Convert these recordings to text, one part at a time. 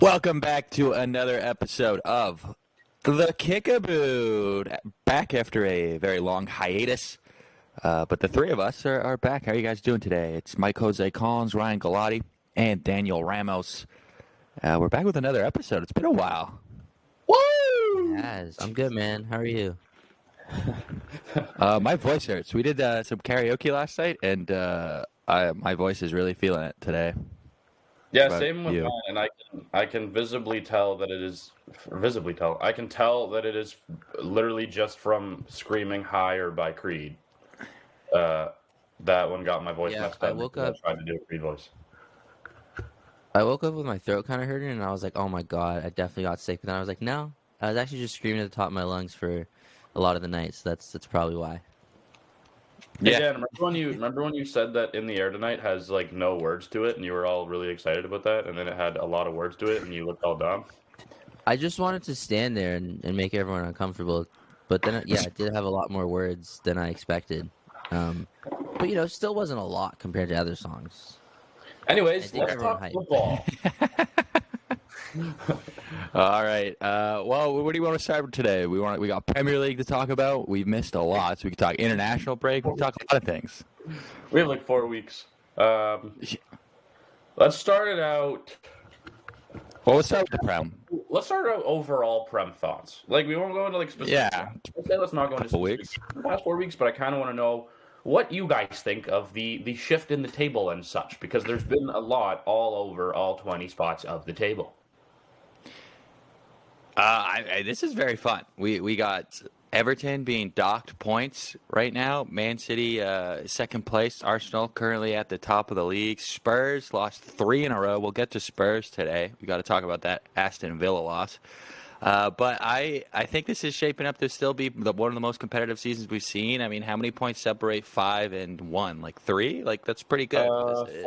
Welcome back to another episode of The Kickaboo. Back after a very long hiatus. Uh, but the three of us are, are back. How are you guys doing today? It's Mike Jose Collins, Ryan Galati, and Daniel Ramos. Uh, we're back with another episode. It's been a while. Woo! Yes, I'm good, man. How are you? Uh, my voice hurts. We did uh, some karaoke last night, and uh, I, my voice is really feeling it today. Yeah, about same with you? mine, and I can I can visibly tell that it is visibly tell. I can tell that it is literally just from screaming higher by Creed. Uh, that one got my voice Yeah, messed I woke up- I tried to do a Creed voice. I woke up with my throat kind of hurting, and I was like, "Oh my god, I definitely got sick." But then I was like, "No, I was actually just screaming at the top of my lungs for a lot of the night, so that's that's probably why." Yeah. Dan, remember when you remember when you said that in the air tonight has like no words to it, and you were all really excited about that, and then it had a lot of words to it, and you looked all dumb. I just wanted to stand there and, and make everyone uncomfortable, but then yeah, it did have a lot more words than I expected. Um, but you know, still wasn't a lot compared to other songs. Anyways, let's talk hyped. football. All right. Uh, well, what do you want to start with today? We want we got Premier League to talk about. We've missed a lot, so we can talk international break. We can talk a lot of things. we have like four weeks. Um, let's start it out. Well, let's start with the Prem. Let's start out overall prem thoughts. Like we won't go into like specific. Yeah. Let's say let's not go into specifics for the past four weeks, but I kind of want to know what you guys think of the the shift in the table and such, because there's been a lot all over all twenty spots of the table. Uh, I, I, this is very fun. We we got Everton being docked points right now. Man City uh, second place. Arsenal currently at the top of the league. Spurs lost three in a row. We'll get to Spurs today. We got to talk about that Aston Villa loss. Uh, but I, I think this is shaping up to still be the, one of the most competitive seasons we've seen. I mean, how many points separate five and one? Like three? Like that's pretty good. Uh, This-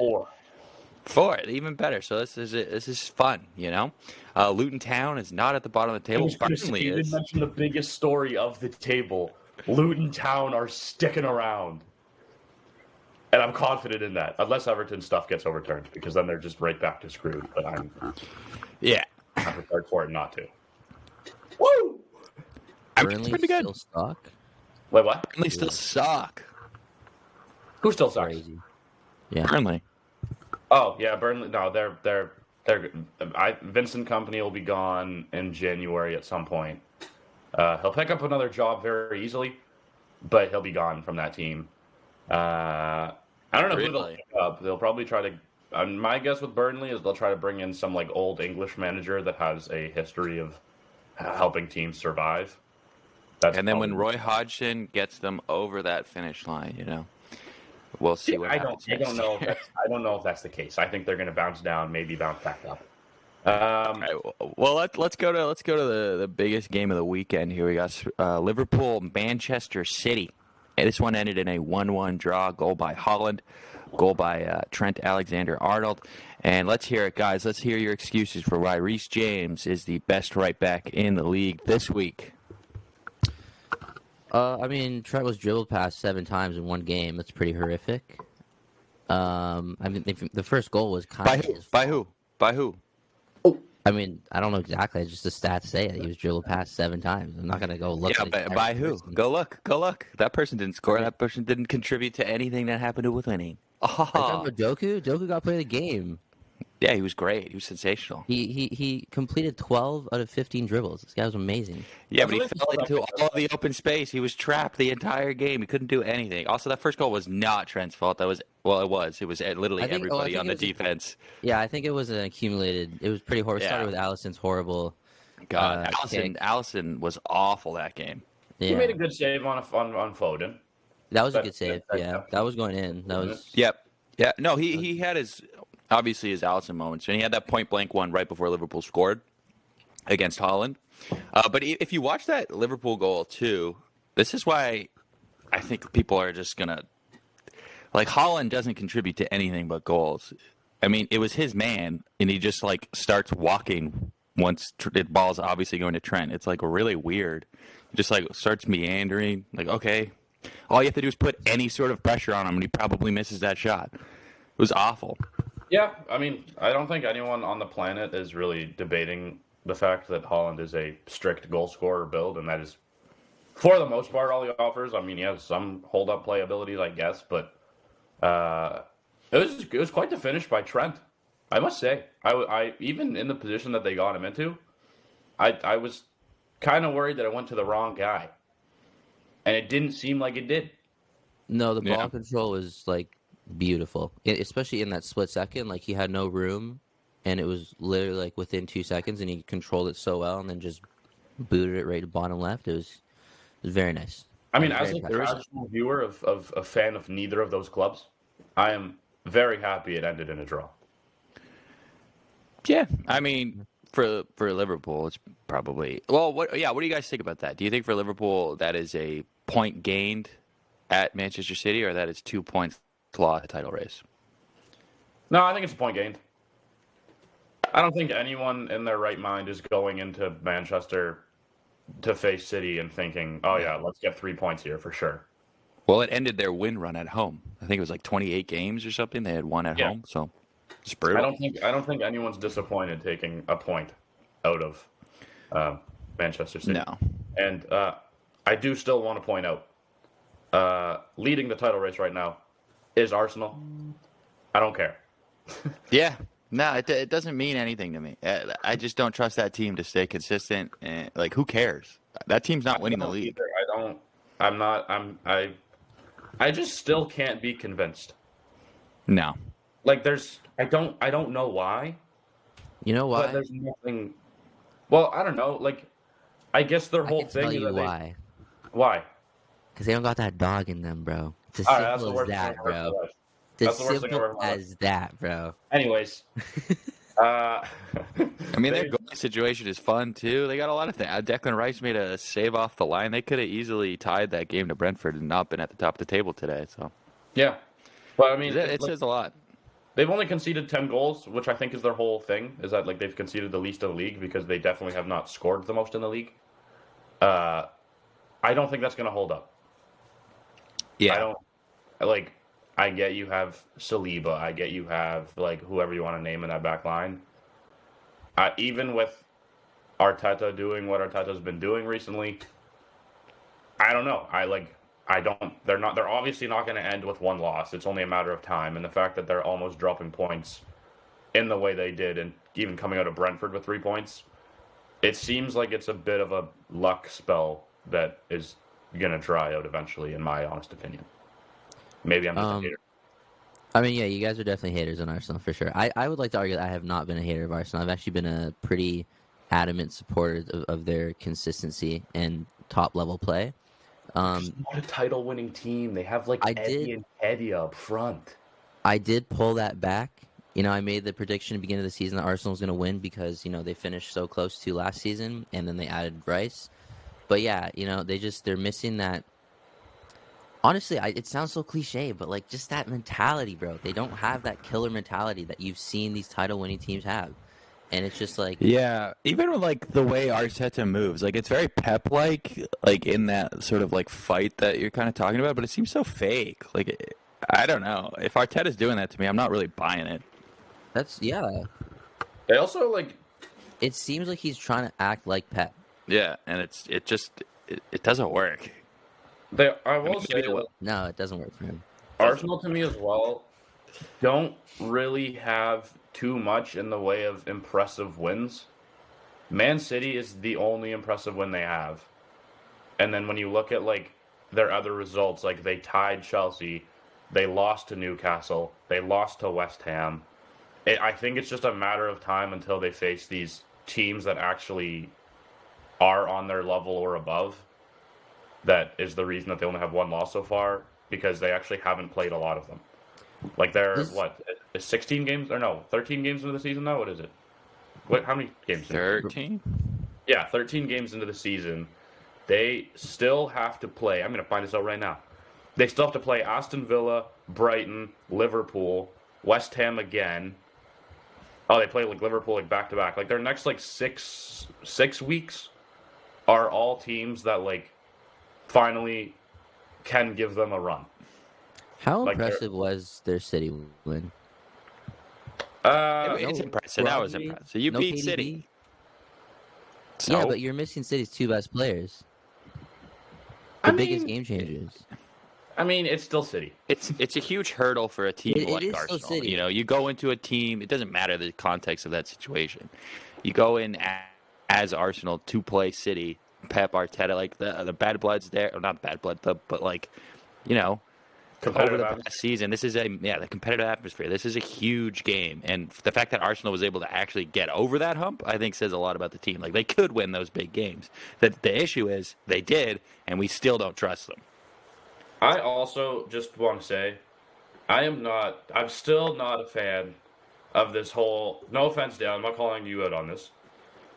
four. Four, even better. So this is this is fun, you know. Uh, Luton Town is not at the bottom of the table. was Burnley you is. didn't mention the biggest story of the table. Luton Town are sticking around. And I'm confident in that, unless Everton stuff gets overturned, because then they're just right back to screwed. But I'm, Yeah, I'm prepared for it not to. Woo! I Burnley pretty good. still stuck. Wait, what? Burnley still suck. Who still sucks? Crazy. Yeah. Burnley. Oh yeah, Burnley. No, they're they're they're. I, Vincent Kompany will be gone in January at some point. Uh, he'll pick up another job very easily, but he'll be gone from that team. Uh, I don't know who they'll Really? pick up. They'll probably try to. Um, my guess with Burnley is they'll try to bring in some like old English manager that has a history of helping teams survive. That's And then when Roy Hodgson gets them over that finish line, you know, we'll see what I don't. I don't know. If that's, I don't know if that's the case. I think they're going to bounce down, maybe bounce back up. Um, right, well, let, let's go to let's go to the, the biggest game of the weekend. Here we got uh, Liverpool, Manchester City. And this one ended in a one-one draw. Goal by Haaland, goal by uh, Trent Alexander-Arnold. And let's hear it, guys. Let's hear your excuses for why Reece James is the best right back in the league this week. Uh, I mean, Trent was dribbled past seven times in one game. That's pretty horrific. Um, I mean, if, the first goal was kind By of who? his By who? By who? I mean, I don't know exactly. It's just the stats say it. He was dribbled past seven times. I'm not gonna go look. Yeah, at by, by who? person. Go look. Go look. That person didn't score. That person didn't contribute to anything that happened to with winning. Are you talking Oh, about Doku? Doku got played a game. Yeah, he was great. He was sensational. He he he completed 12 out of 15 dribbles. This guy was amazing. Yeah, but he fell into all the open space. He was trapped the entire game. He couldn't do anything. Also, that first goal was not Trent's fault. That was well, it was. It was uh, literally think- oh, everybody think on the was- defense. Yeah, I think it was an accumulated. It was pretty horrible. It Yeah. started with Alisson's horrible. God, Uh, Alisson, kick. Alisson was awful that game. He made a good save on a, on on Foden. that was a good save. that- Yeah, that- that was going in. That was Yep. Yeah. No, he he had his obviously his Alisson moments, and he had that point blank one right before Liverpool scored against Haaland. Uh, but if you watch that Liverpool goal too, this is why I think people are just gonna like Haaland doesn't contribute to anything but goals. I mean, it was his man, and he just like starts walking once the ball's obviously going to Trent. It's like really weird. He just like starts meandering. Like, okay, all you have to do is put any sort of pressure on him, and he probably misses that shot. It was awful. Yeah, I mean, I don't think anyone on the planet is really debating the fact that Haaland is a strict goal scorer build, and that is, for the most part, all he offers. I mean, he has some hold up play abilities, I guess, but uh, it was it was quite the finish by Trent. I must say, I, I even in the position that they got him into, I I was kind of worried that it went to the wrong guy, and it didn't seem like it did. No, the ball Yeah. control is like beautiful, I- especially in that split second. Like he had no room, and it was literally like within two seconds, and he controlled it so well, and then just booted it right to bottom left. It was, it was very nice. I mean, I'm as a casual viewer of, of a fan of neither of those clubs, I am very happy it ended in a draw. Yeah, I mean, for for Liverpool, it's probably well. What? Yeah, what do you guys think about that? Do you think for Liverpool that is a point gained at Manchester City, or that is two points lost title race? No, I think it's a point gained. I don't think anyone in their right mind is going into Manchester to face City and thinking, "Oh yeah, let's get three points here for sure." Well, it ended their win run at home. I think it was like 28 games or something. They had one at Yeah. home, so it's I don't think I don't think anyone's disappointed taking a point out of uh, Manchester City. No. And uh, I do still want to point out, uh, leading the title race right now is Arsenal. I don't care. Yeah. No, it, it doesn't mean anything to me. Uh, I just don't trust that team to stay consistent. And like, who cares? That team's not winning the league. either. I don't. I'm not. I'm. I. I just still can't be convinced. No. Like, there's. I don't. I don't know why, You know but why? there's nothing. Well, I don't know. Like, I guess their I whole can thing tell is you they- why. why. Because they don't got that dog in them, bro. It's as All right, that's the simple as that, thing I've ever bro. It's as the worst thing I've simple as that, bro. Anyways, uh, I mean, their they- goalie situation is fun too. They got a lot of things. Declan Rice made a save off the line. They could have easily tied that game to Brentford and not been at the top of the table today. So yeah. But I mean, it, it like- says a lot. They've only conceded 10 goals, which I think is their whole thing, is that like they've conceded the least in the league because they definitely have not scored the most in the league. Uh, I don't think that's going to hold up. Yeah. I don't like I get you have Saliba, I get you have like whoever you want to name in that back line. Uh, even with Arteta doing what Arteta's been doing recently, I don't know. I like I don't they're not they're obviously not going to end with one loss. It's only a matter of time and the fact that they're almost dropping points in the way they did and even coming out of Brentford with 3 points. It seems like it's a bit of a luck spell that is going to dry out eventually in my honest opinion. Maybe I'm just Um, a hater. I mean, yeah, you guys are definitely haters on Arsenal for sure. I, I would like to argue that I have not been a hater of Arsenal. I've actually been a pretty adamant supporter of, of their consistency and top level play. Um, not a title winning team. They have like I Eddie did- and Eddie up front. I did pull that back. You know, I made the prediction at the beginning of the season that Arsenal was going to win because you know they finished so close to last season, and then they added Rice. But yeah, you know, they just they're missing that. Honestly, I, it sounds so cliche, but like just that mentality, bro. They don't have that killer mentality that you've seen these title-winning teams have, and it's just like Yeah, even with like the way Arteta moves, like it's very Pep like, like in that sort of like fight that you're kind of talking about, but it seems so fake. Like I don't know if Arteta's doing that to me, I'm not really buying it. that's yeah. They also like It seems like he's trying to act like Pep. Yeah, and it's it just it, it doesn't work. They. I will mean, say it will. No, it doesn't work for him. Arsenal to me as well don't really have too much in the way of impressive wins. Man City is the only impressive win they have. And then when you look at like their other results, like they tied Chelsea, they lost to Newcastle, they lost to West Ham. It, I think it's just a matter of time until they face these teams that actually are on their level or above. That is the reason that they only have one loss so far because they actually haven't played a lot of them. Like they're This- what, is 16 games or no, 13 games into the season now. What is it? What? How many games? Thirteen. yeah, 13 games into the season. They still have to play. I'm going to find this out right now. They still have to play Aston Villa, Brighton, Liverpool, West Ham again. Oh, they play like Liverpool like back to back. Like their next like six six weeks are all teams that like finally can give them a run. How Like they're- impressive was their City win? Uh, it's no impressive. That was Rodri, impressive. You no beat KDB. City. Yeah, but you're missing City's two best players. The I biggest mean- game changers. I mean, it's still City. It's it's a huge hurdle for a team It- it like is still Arsenal. City. You know, you go into a team. It doesn't matter the context of that situation. You go in a- as Arsenal to play City. Pep Arteta, like the the bad blood's there, or not bad blood, but but like, you know, over the past season, this is a yeah the competitive atmosphere. This is a huge game, and the fact that Arsenal was able to actually get over that hump, I think, says a lot about the team. Like they could win those big games. That the issue is they did, and we still don't trust them. I also just want to say, I am not. I'm still not a fan of this whole. No offense, Dan. I'm not calling you out on this.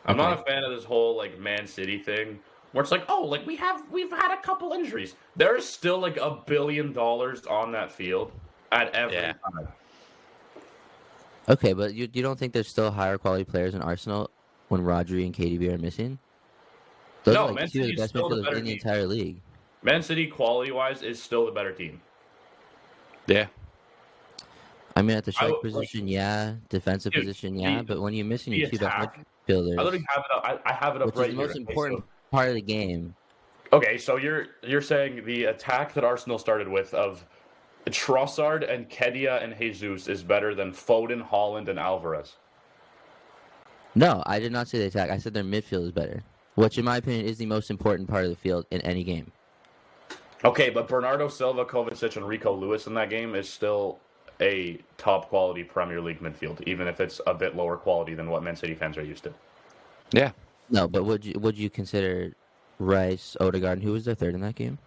I'm not a fan of this whole like Man City thing, where it's like, oh, like we have we've had a couple injuries. There's still like a billion dollars on that field at every Yeah. time. Okay, but you you don't think there's still higher quality players in Arsenal when Rodri and KDB are missing? Those No, are like Man two of the best still the better in the team. entire league. Man City quality wise is still the better team. Yeah, I mean, at the I strike would- like- position, yeah. Defensive Dude, position, yeah. the- but when you're missing the your two best midfielders, I literally have it up. I, I have it up which right is the here. most Okay, so- important part of the game. Okay, so you're you're saying the attack that Arsenal started with of Trossard and Nketiah and Jesus is better than Foden, Haaland, and Alvarez. No, I did not say the attack. I said their midfield is better, which, in my opinion, is the most important part of the field in any game. Okay, but Bernardo Silva, Kovacic, and Rico Lewis in that game is still a top quality Premier League midfield, even if it's a bit lower quality than what Man City fans are used to. yeah. No, but would you would you consider Rice, Odegaard, and who was their third in that game?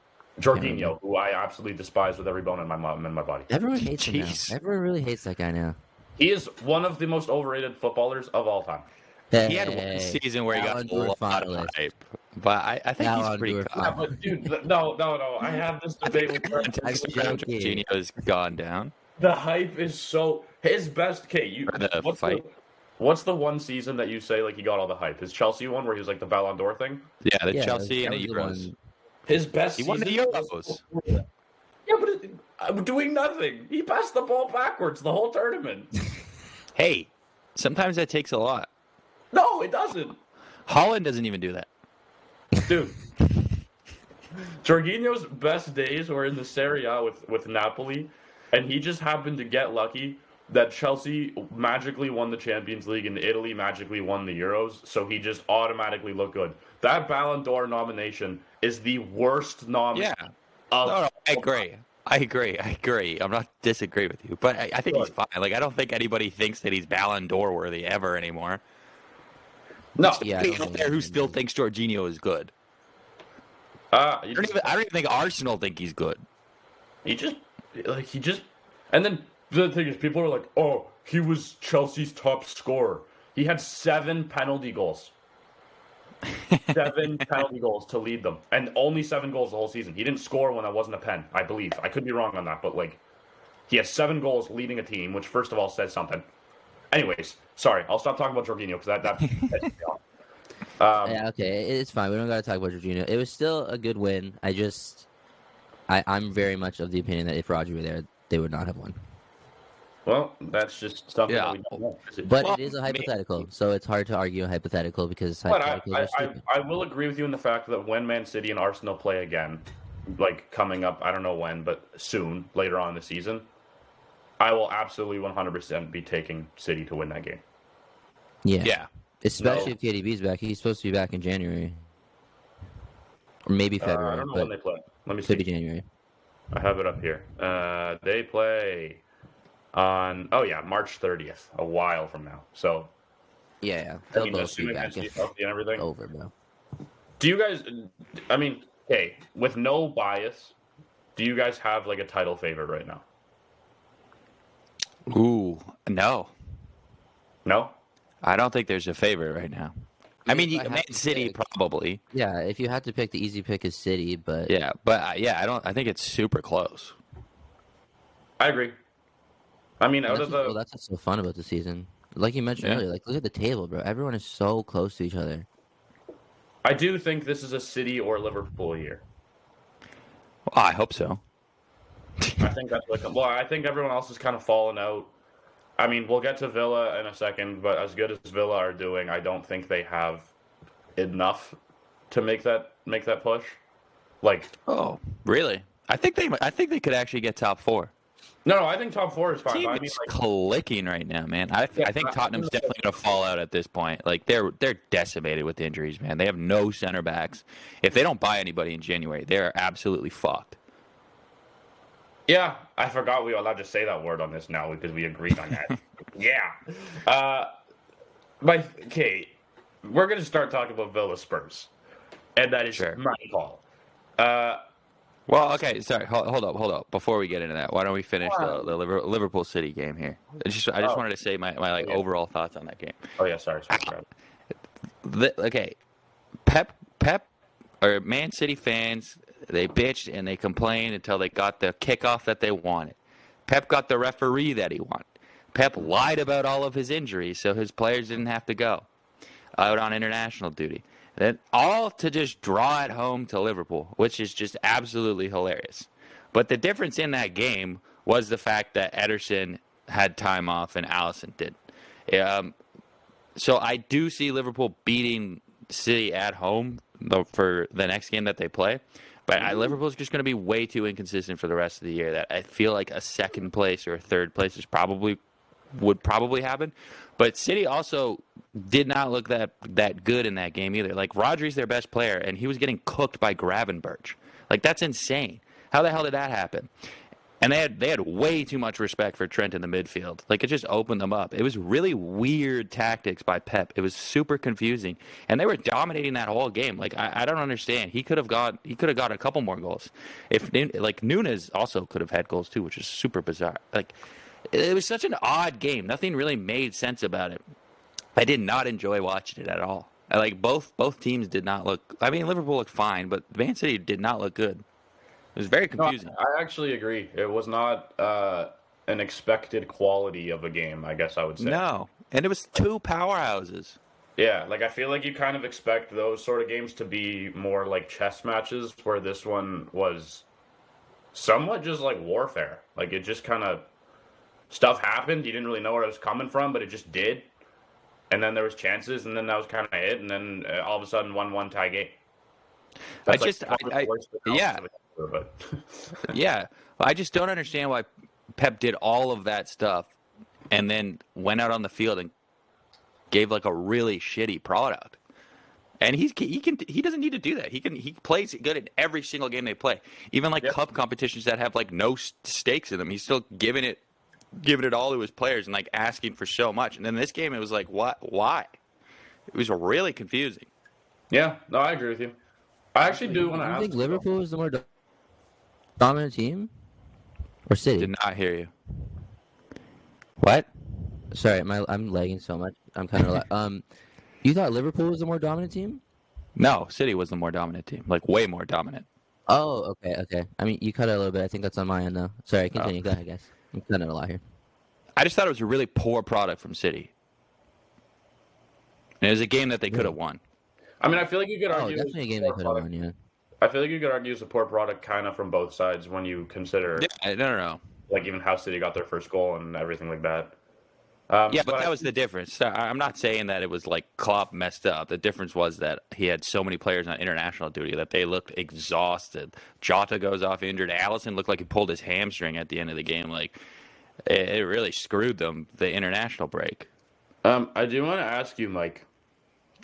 Jorginho, who I absolutely despise with every bone in my mo- in my body. Everyone hates him now. Everyone really hates that guy now. He is one of the most overrated footballers of all time. Hey, He had one season where he got Ballon a d'Or lot of finalist. hype, but I, I think he's pretty d'Or good. Yeah, but dude, no, no, no. I have this debate with I'm Jorginho joking. has gone down. The hype is so his best. Okay, you. Or the what's fight. The, what's the one season that you say like he got all the hype? His Chelsea one where he was like the Ballon d'Or thing. Yeah, the Yeah, Chelsea and the was Euros. one- His best. He won the season Euros. Yeah, but it, I'm doing nothing. He passed the ball backwards the whole tournament. Hey, sometimes that takes a lot. no, it doesn't, Haaland doesn't even do that. dude. Jorginho's best days were in the Serie A with with Napoli, and he just happened to get lucky that Chelsea magically won the Champions League and Italy magically won the Euros, so he just automatically looked good. That Ballon d'Or nomination is the worst nomination. Yeah. of No, no, I agree. I agree. I agree. I'm not disagree with you, but I, I think he's fine. Like I don't think anybody thinks that he's Ballon d'Or worthy ever anymore. No, Yeah, I Anybody don't out there who he's- still thinks Jorginho is good. uh, I don't even. I don't even think Arsenal think he's good. He just like he just and then the thing is people are like, "Oh, he was Chelsea's top scorer. He had 7 penalty goals." 7 penalty goals to lead them and only 7 goals the whole season. He didn't score when that wasn't a pen, I believe. I could be wrong on that, but like he has 7 goals leading a team, which first of all says something. Anyways, sorry, I'll stop talking about Jorginho because that that pisses me off. Um, Yeah, okay, it's fine. We don't got to talk about Jorginho. It was still a good win. I just, I, I'm very much of the opinion that if Rodri were there, they would not have won. Well, that's just something Yeah. that we don't know. it? But Well, it is a maybe- hypothetical, so it's hard to argue a hypothetical because But I, I, I. I will agree with you in the fact that when Man City and Arsenal play again, like coming up, I don't know when, but soon, later on in the season, I will absolutely 100% be taking City to win that game. yeah. Yeah. especially No. if KDB's back. He's supposed to be back in January, or maybe Uh, February, I don't know but when they play. Let me could be see. January. I have it up here. Uh, they play on, oh yeah, March 30th, a while from now. So, Yeah, yeah. They'll mean, both be assuming back healthy and everything. over, bro. Do you guys, I mean, hey, with no bias, do you guys have like a title favorite right now? Ooh, no. No? I don't think there's a favorite right now. I mean, you, I had Man City pick- probably. Yeah, if you had to pick, the easy pick is City, but Yeah, but uh, yeah, I don't. I think it's super close. I agree. I mean, out that's, of the well, that's what's so fun about the season. Like you mentioned Yeah. earlier, like look at the table, bro. Everyone is so close to each other. I do think this is a City or Liverpool year. Well, I hope so. I think that's like well, I think everyone else has kind of fallen out. I mean, we'll get to Villa in a second, but as good as Villa are doing, I don't think they have enough to make that make that push. Like, Oh, really? I think they. I think they could actually get top four. no, no, I think top four is fine. Team I mean, is like, clicking right now, man. I, Yeah, I think I- Tottenham's definitely going to fall out at this point. Like they're they're decimated with injuries, man. They have no center backs. If they don't buy anybody in January, they're absolutely fucked. Yeah, I forgot we were allowed to say that word on this now because we agreed on that. yeah. Uh, my okay, we're gonna start talking about Villa Spurs, and that is Sure. my call. Uh, Well, okay, sorry. Hold, hold up, hold up. Before we get into that, why don't we finish Wow. the, the Liverpool City game here? I just I just Oh. wanted to say my, my like Yeah. overall thoughts on that game. oh yeah, sorry. sorry, sorry. the, okay, Pep Pep or Man City fans they bitched and they complained until they got the kickoff that they wanted. Pep got the referee that he wanted. Pep lied about all of his injuries so his players didn't have to go out on international duty. Then all to just draw it home to Liverpool, which is just absolutely hilarious. But the difference in that game was the fact that Ederson had time off and Alisson did. Um, so I do see Liverpool beating City at home for the next game that they play. But I, mm-hmm. Liverpool's just going to be way too inconsistent for the rest of the year. That I feel like a second place or a third place is probably would probably happen. But City also did not look that that good in that game either. Like Rodri's their best player, and he was getting cooked by Gravenberch. Like that's insane. How the hell did that happen? And they had they had way too much respect for Trent in the midfield. Like it just opened them up. It was really weird tactics by Pep. It was super confusing, and they were dominating that whole game. Like I, I don't understand. He could have got he could have got a couple more goals. If like Nunez also could have had goals too, which is super bizarre. Like it was such an odd game. Nothing really made sense about it. I did not enjoy watching it at all. I, like both both teams did not look. I mean, Liverpool looked fine, but Man City did not look good. It was very No, confusing. I actually agree. It was not uh, an expected quality of a game. I guess I would say. No, and it was two powerhouses. Yeah, like I feel like you kind of expect those sort of games to be more like chess matches, where this one was somewhat just like warfare. Like it just kind of stuff happened. You didn't really know where it was coming from, but it just did. And then there was chances, and then that was kind of it. And then uh, all of a sudden, one-one tie game. I That's, just- one of the I- I- yeah. Analysis but Yeah, I just don't understand why Pep did all of that stuff and then went out on the field and gave like a really shitty product. And he's he can he doesn't need to do that. He can he plays good in every single game they play. Even like Yep. cup competitions that have like no stakes in them, he's still giving it giving it all to his players and like asking for so much. And then this game, it was like what why? It was really confusing. yeah, no, I agree with you. I actually do want to you think Liverpool is the more do- dominant team, or City? Did not hear you. What? Sorry, my I'm lagging so much. I'm kind of la- um. You thought Liverpool was the more dominant team? No, City was the more dominant team, like way more dominant. Oh, okay, okay. I mean, you cut it a little bit. I think that's on my end though. Sorry, Oh. continue. Go ahead, guys. I'm cutting it a lot here. I just thought it was a really poor product from City. And it was a game that they could have won. I mean, I feel like you could argue. Oh, definitely a game they could have won. Yeah. I feel like you could argue it's a poor product kind of from both sides when you consider Yeah, no, no, no. like even how City got their first goal and everything like that. Um, Yeah, but that was the difference. I- I'm not saying that it was like Klopp messed up. The difference was that he had so many players on international duty that they looked exhausted. Jota goes off injured. Alisson looked like he pulled his hamstring at the end of the game. Like it, it really screwed them the international break. Um, I do want to ask you, Mike,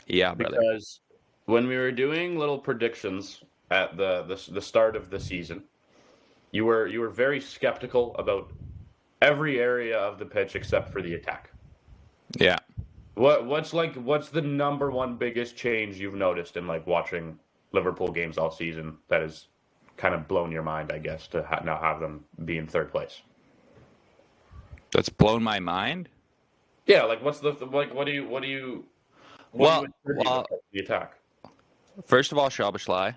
Yeah, brother. because when we were doing little predictions at the, the the start of the season, you were you were very skeptical about every area of the pitch except for the attack. Yeah. What what's like what's the number one biggest change you've noticed in like watching Liverpool games all season that has kind of blown your mind, I guess, to ha- now have them be in third place? That's blown my mind. Yeah, like what's the like? What do you what do you? What Well, do you well- the attack. First of all, Szoboszlai,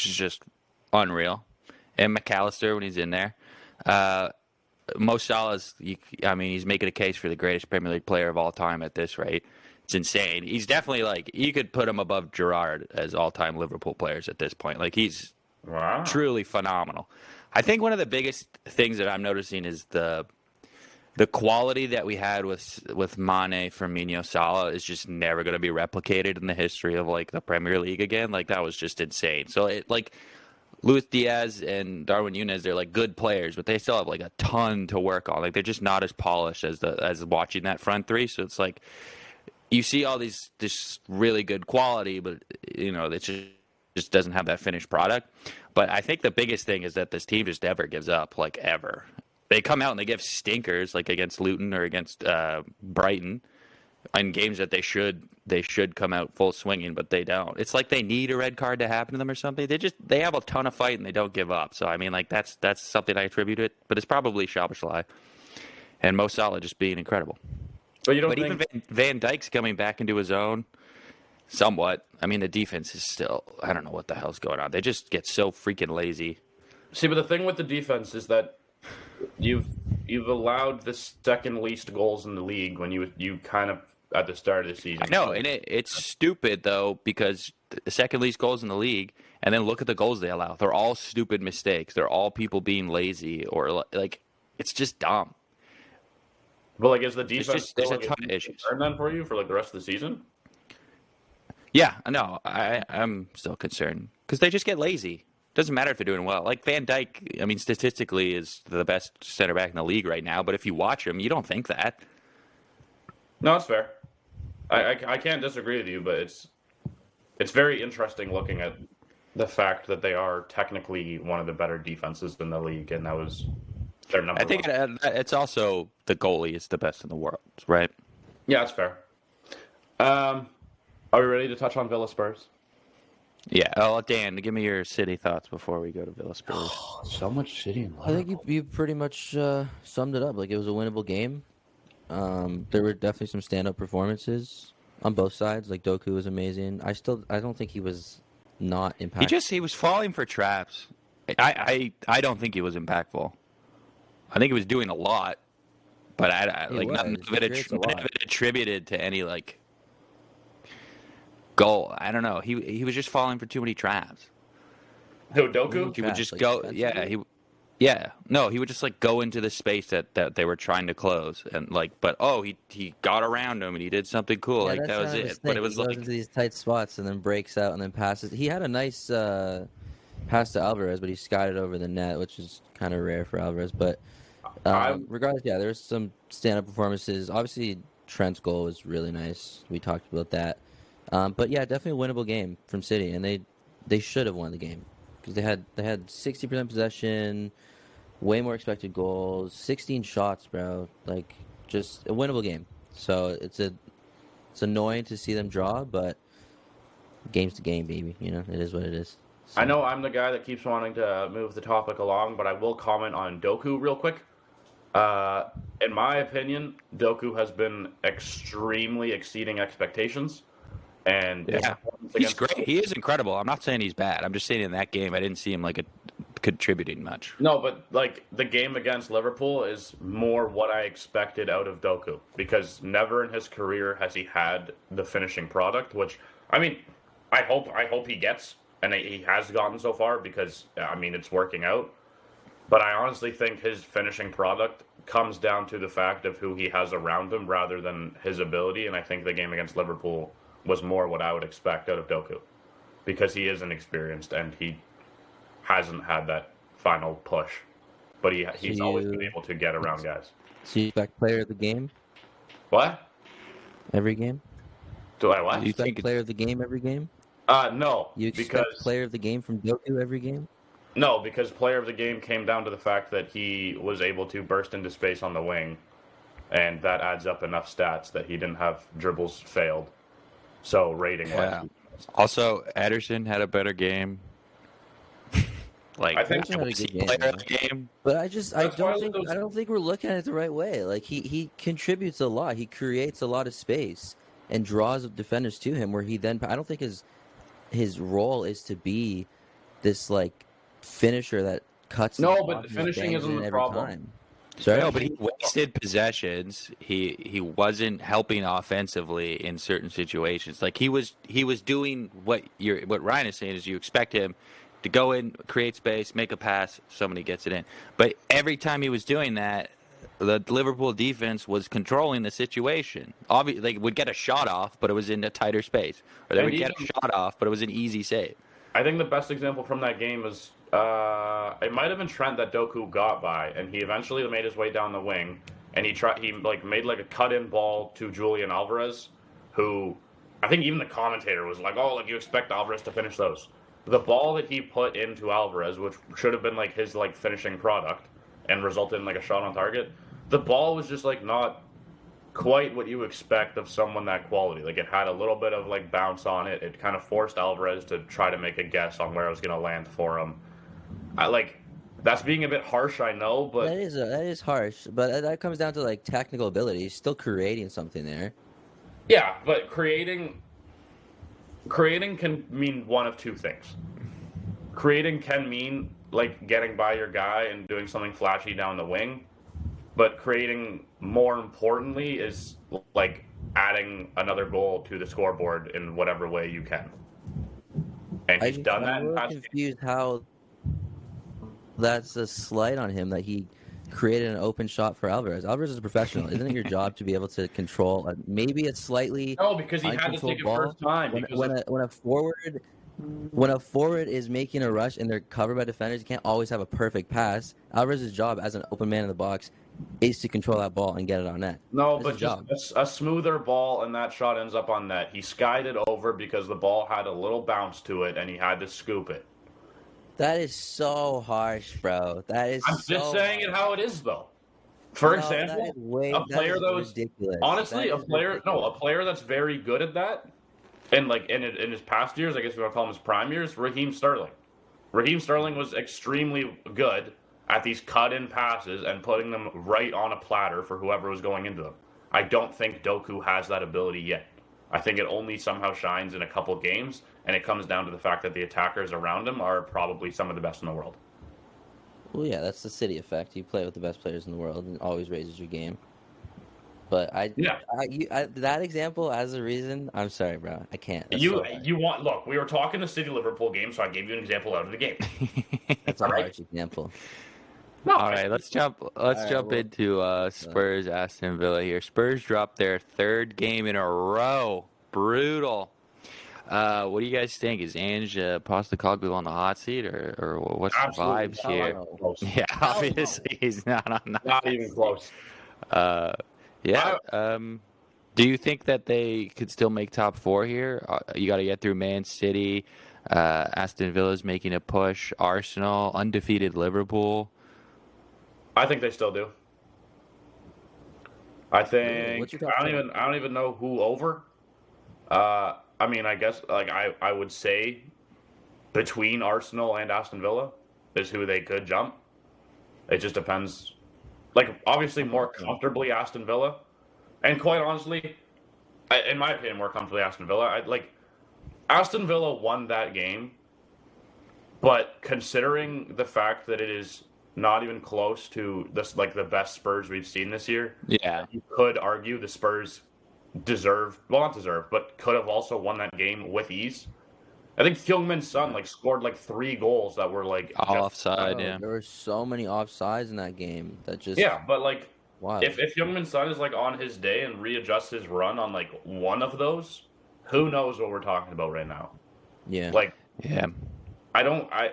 which is just unreal, and Mac Allister when he's in there. Uh, Mo Salah's, I mean, he's making a case for the greatest Premier League player of all time at this rate. It's insane. He's definitely like you could put him above Gerrard as all-time Liverpool players at this point. Like he's Wow. truly phenomenal. I think one of the biggest things that I'm noticing is the the quality that we had with with Mane, Firmino, Salah is just never going to be replicated in the history of like the Premier League again. Like that was just insane. So it like Luis Diaz and Darwin Nunez, they're like good players, but they still have like a ton to work on. Like they're just not as polished as the as watching that front three. So it's like you see all these this really good quality, but you know it just just doesn't have that finished product. But I think the biggest thing is that this team just never gives up, like ever. They come out and they give stinkers, like against Luton or against uh, Brighton, in games that they should they should come out full swinging, but they don't. It's like they need a red card to happen to them or something. They just they have a ton of fight and they don't give up. So I mean, like that's that's something I attribute it, but it's probably Szoboszlai and Mo Salah just being incredible. But you don't But think even Van, Van Dijk's coming back into his own somewhat. I mean, the defense is still I don't know what the hell's going on. They just get so freaking lazy. See, but the thing with the defense is that you've you've allowed the second least goals in the league when you you kind of at the start of the season. I know, and it, it's stupid though because the second least goals in the league, and then look at the goals they allow. They're all stupid mistakes. They're all people being lazy or like it's just dumb. But like, is the defense just- there's a ton of issues. concern then for you for like the rest of the season? Yeah, no, I, I'm still concerned because they just get lazy. Doesn't matter if they're doing well. Like Van Dijk, I mean, statistically is the best center back in the league right now. But if you watch him, you don't think that. No, it's fair. I, I, I can't disagree with you, but it's it's very interesting looking at the fact that they are technically one of the better defenses in the league, and that was their number. I think it, it's also the goalie is the best in the world, right? yeah, it's fair. Um, are we ready to touch on Villa Spurs? Yeah. Oh, Dan, give me your city thoughts before we go to Villa Spurs. So much city and I think you, you pretty much uh, summed it up. Like it was a winnable game. Um, there were definitely some stand-up performances on both sides. Like Doku was amazing. I still I don't think he was not impactful. He just he was falling for traps. I, I I don't think he was impactful. I think he was doing a lot, but I, I He like nothing of it, He creates a none of lot. it attributed to any like goal. I don't know. He he was just falling for too many traps. Who Doku? He would just like, go. defensively? Yeah, he. Yeah, no, he would just like go into the space that, that they were trying to close, and like, but oh, he he got around him and he did something cool. Yeah, like that was kind it. his But it was he goes like into these tight spots and then breaks out and then passes. He had a nice uh, pass to Alvarez, but he skied it over the net, which is kind of rare for Alvarez. But I'm- um, regardless, yeah, there's some stand-up performances. Obviously, Trent's goal was really nice. We talked about that. Um, but yeah, definitely a winnable game from City, and they they should have won the game because they had they had 60% possession, way more expected goals, 16 shots, bro. Like just a winnable game. So it's a it's annoying to see them draw, but game's the game, baby. You know, it is what it is. So- I know I'm the guy that keeps wanting to move the topic along, but I will comment on Doku real quick. Uh, in my opinion, Doku has been extremely exceeding expectations, and Yeah. he's against- great. He is incredible. I'm not saying he's bad. I'm just saying in that game, I didn't see him like a, contributing much. No, but like the game against Liverpool is more what I expected out of Doku because never in his career has he had the finishing product. Which I mean, I hope I hope he gets, and he has gotten so far because I mean it's working out. But I honestly think his finishing product comes down to the fact of who he has around him rather than his ability. And I think the game against Liverpool was more what I would expect out of Doku because he is inexperienced and he hasn't had that final push. But he he's So always you- been able to get around guys. So you expect player of the game What? every game? Do I what? You You expect think player of the game every game? Uh, no, You expect because player of the game from Doku every game? no, because player of the game came down to the fact that he was able to burst into space on the wing, and that adds up enough stats that he didn't have dribbles failed. So rating Yeah. Also, Ederson had a better game. like I think Ederson had a was he good game, of the game. But I just I That's why don't think those- I don't think we're looking at it the right way. Like he he contributes a lot. He creates a lot of space and draws defenders to him. Where he then I don't think his his role is to be this like finisher that cuts. No, but blocks and finishing isn't the problem. Time. Sorry, No, but he wasted possessions. He he wasn't helping offensively in certain situations. Like he was he was doing what you're what Ryan is saying is you expect him to go in, create space, make a pass, somebody gets it in. But every time he was doing that, the Liverpool defense was controlling the situation. Obviously, they would get a shot off, but it was in a tighter space, or they And would get a shot off, but it was an easy save. I think the best example from that game was uh, it might have been Trent that Doku got by, and he eventually made his way down the wing, and he tried he like made like a cut in ball to Julian Alvarez, who I think even the commentator was like, "Oh, like you expect Alvarez to finish those." The ball that he put into Alvarez, which should have been like his like finishing product, and resulted in like a shot on target. The ball was just like not quite what you expect of someone that quality. Like it had a little bit of like bounce on it. It kind of forced Alvarez to try to make a guess on where it was going to land for him. I like that's being a bit harsh, I know, but is uh that is harsh, but that- that comes down to like technical ability. He's still creating something there. yeah, but creating creating can mean one of two things. Creating can mean like getting by your guy and doing something flashy down the wing, but creating more importantly is like adding another goal to the scoreboard in whatever way you can. And he's done that I'm really past confused how that's a slight on him that he created an open shot for Alvarez. Alvarez is a professional. Isn't it your job to be able to control a, maybe a slightly No, because he had to take it ball? first time. when, when of- a when a forward when a forward is making a rush and they're covered by defenders, you can't always have a perfect pass. Alvarez's job as an open man in the box is to control that ball and get it on net. no, That's but his just job. a s- a, smoother ball, and that shot ends up on net. He skied it over because the ball had a little bounce to it, and he had to scoop it. That is so harsh, bro. That is. I'm so just saying it how it is, though. For No, example, way- a player that was- ridiculous. honestly, That a player no, a player that's very good at that, and like in in his past years, I guess we want to call him his prime years, Raheem Sterling. Raheem Sterling was extremely good at these cut-in passes and putting them right on a platter for whoever was going into them. I don't think Doku has that ability yet. I think it only somehow shines in a couple games, and it comes down to the fact that the attackers around him are probably some of the best in the world. Well, yeah, that's the city effect. You play with the best players in the world, and it always raises your game. But I, Yeah. I, you, I, that example as a reason, I'm sorry, bro. I can't. That's you so you want look? We were talking the City Liverpool game, so I gave you an example out of the game. That's a All right. harsh example. No, All right, let's jump. Let's right, jump well- into uh, Spurs Aston Villa here. Spurs dropped their third game in a row. Brutal. Uh, what do you guys think? Is Ange uh, Postecoglou on the hot seat, or, or what's the Absolutely vibes here? No. Close. Yeah, obviously he's not on the Not even close. Uh, yeah. Um, do you think that they could still make top four here? Uh, you got to get through Man City. Uh, Aston Villa's making a push. Arsenal, undefeated Liverpool. I think they still do. I think what's your top I don't even I don't even know who over. Uh, I mean, I guess like I I would say between Arsenal and Aston Villa is who they could jump. It just depends. Like obviously more comfortably Aston Villa, and quite honestly, I, in my opinion, more comfortably Aston Villa. I like Aston Villa won that game, but considering the fact that it is not even close to this like the best Spurs we've seen this year, Yeah. you could argue the Spurs deserve well not deserve, but could have also won that game with ease. I think Heung-min Son like scored like three goals that were like All just- offside, Bro, yeah. There were so many offsides in that game that just yeah, but like wow. if if Heung-min Son is like on his day and readjusts his run on like one of those, who knows what we're talking about right now? yeah. Like Yeah. I don't I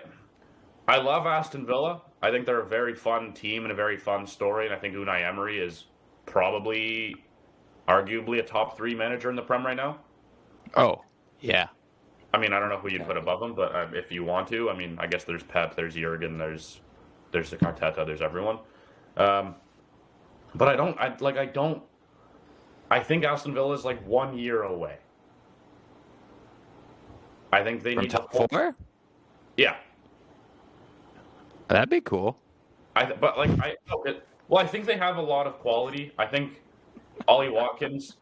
I love Aston Villa. I think they're a very fun team and a very fun story, and I think Unai Emery is probably arguably a top three manager in the Prem right now. Oh, yeah. I mean, I don't know who you'd put above him, but uh, if you want to, I mean, I guess there's Pep, there's Jurgen, there's there's the Carteta, there's everyone. Um, but I don't, I like, I don't. I think Aston Villa is like one year away. I think they From need top to, four? Yeah, That'd be cool. I but like I okay, well, I think they have a lot of quality. I think Ollie Watkins.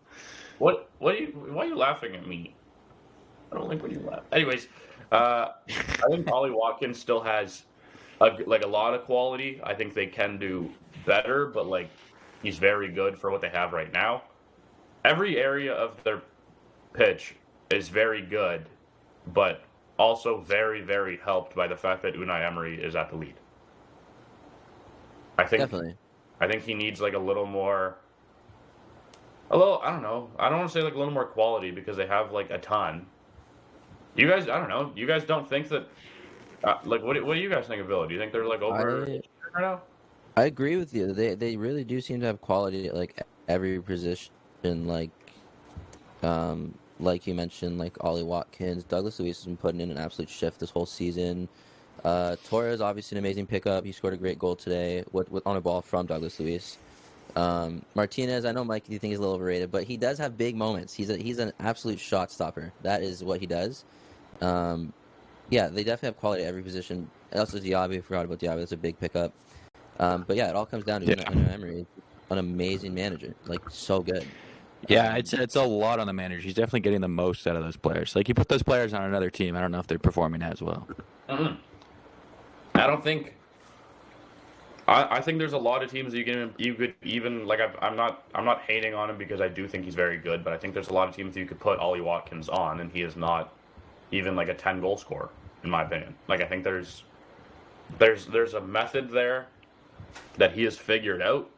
What what are you why are you laughing at me? I don't like when you laugh. Anyways, uh, I think Ollie Watkins still has a, like a lot of quality. I think they can do better, but like he's very good for what they have right now. Every area of their pitch is very good, but also very very helped by the fact that Unai Emery is at the lead. I think Definitely. I think he needs like a little more. A little, I don't know. I don't want to say like a little more quality because they have like a ton. You guys, I don't know. You guys don't think that, uh, like, what, do- what do you guys think of Villa? Do you think they're like over I- right now? I agree with you. They they really do seem to have quality at like every position. Like, um, like you mentioned, like Ollie Watkins, Douglas Luiz has been putting in an absolute shift this whole season. Uh, Torres obviously an amazing pickup. He scored a great goal today with, with on a ball from Douglas Luiz. Um, Martinez, I know Mike, you think he's a little overrated, but he does have big moments. He's a, he's an absolute shot stopper. That is what he does. Um, yeah, they definitely have quality at every position. Also, Diaby, forgot about Diaby. That's a big pickup. Um, but yeah, it all comes down to Yeah. Unai Emery, an amazing manager, like so good. Yeah, it's it's a lot on the manager. He's definitely getting the most out of those players. Like you put those players on another team, I don't know if they're performing as well. Mhm. I don't think. I, I think there's a lot of teams that you can you could even like I've, I'm not I'm not hating on him because I do think he's very good, but I think there's a lot of teams that you could put Ollie Watkins on and he is not even like a 10 goal scorer in my opinion. Like I think there's there's there's a method there that he has figured out.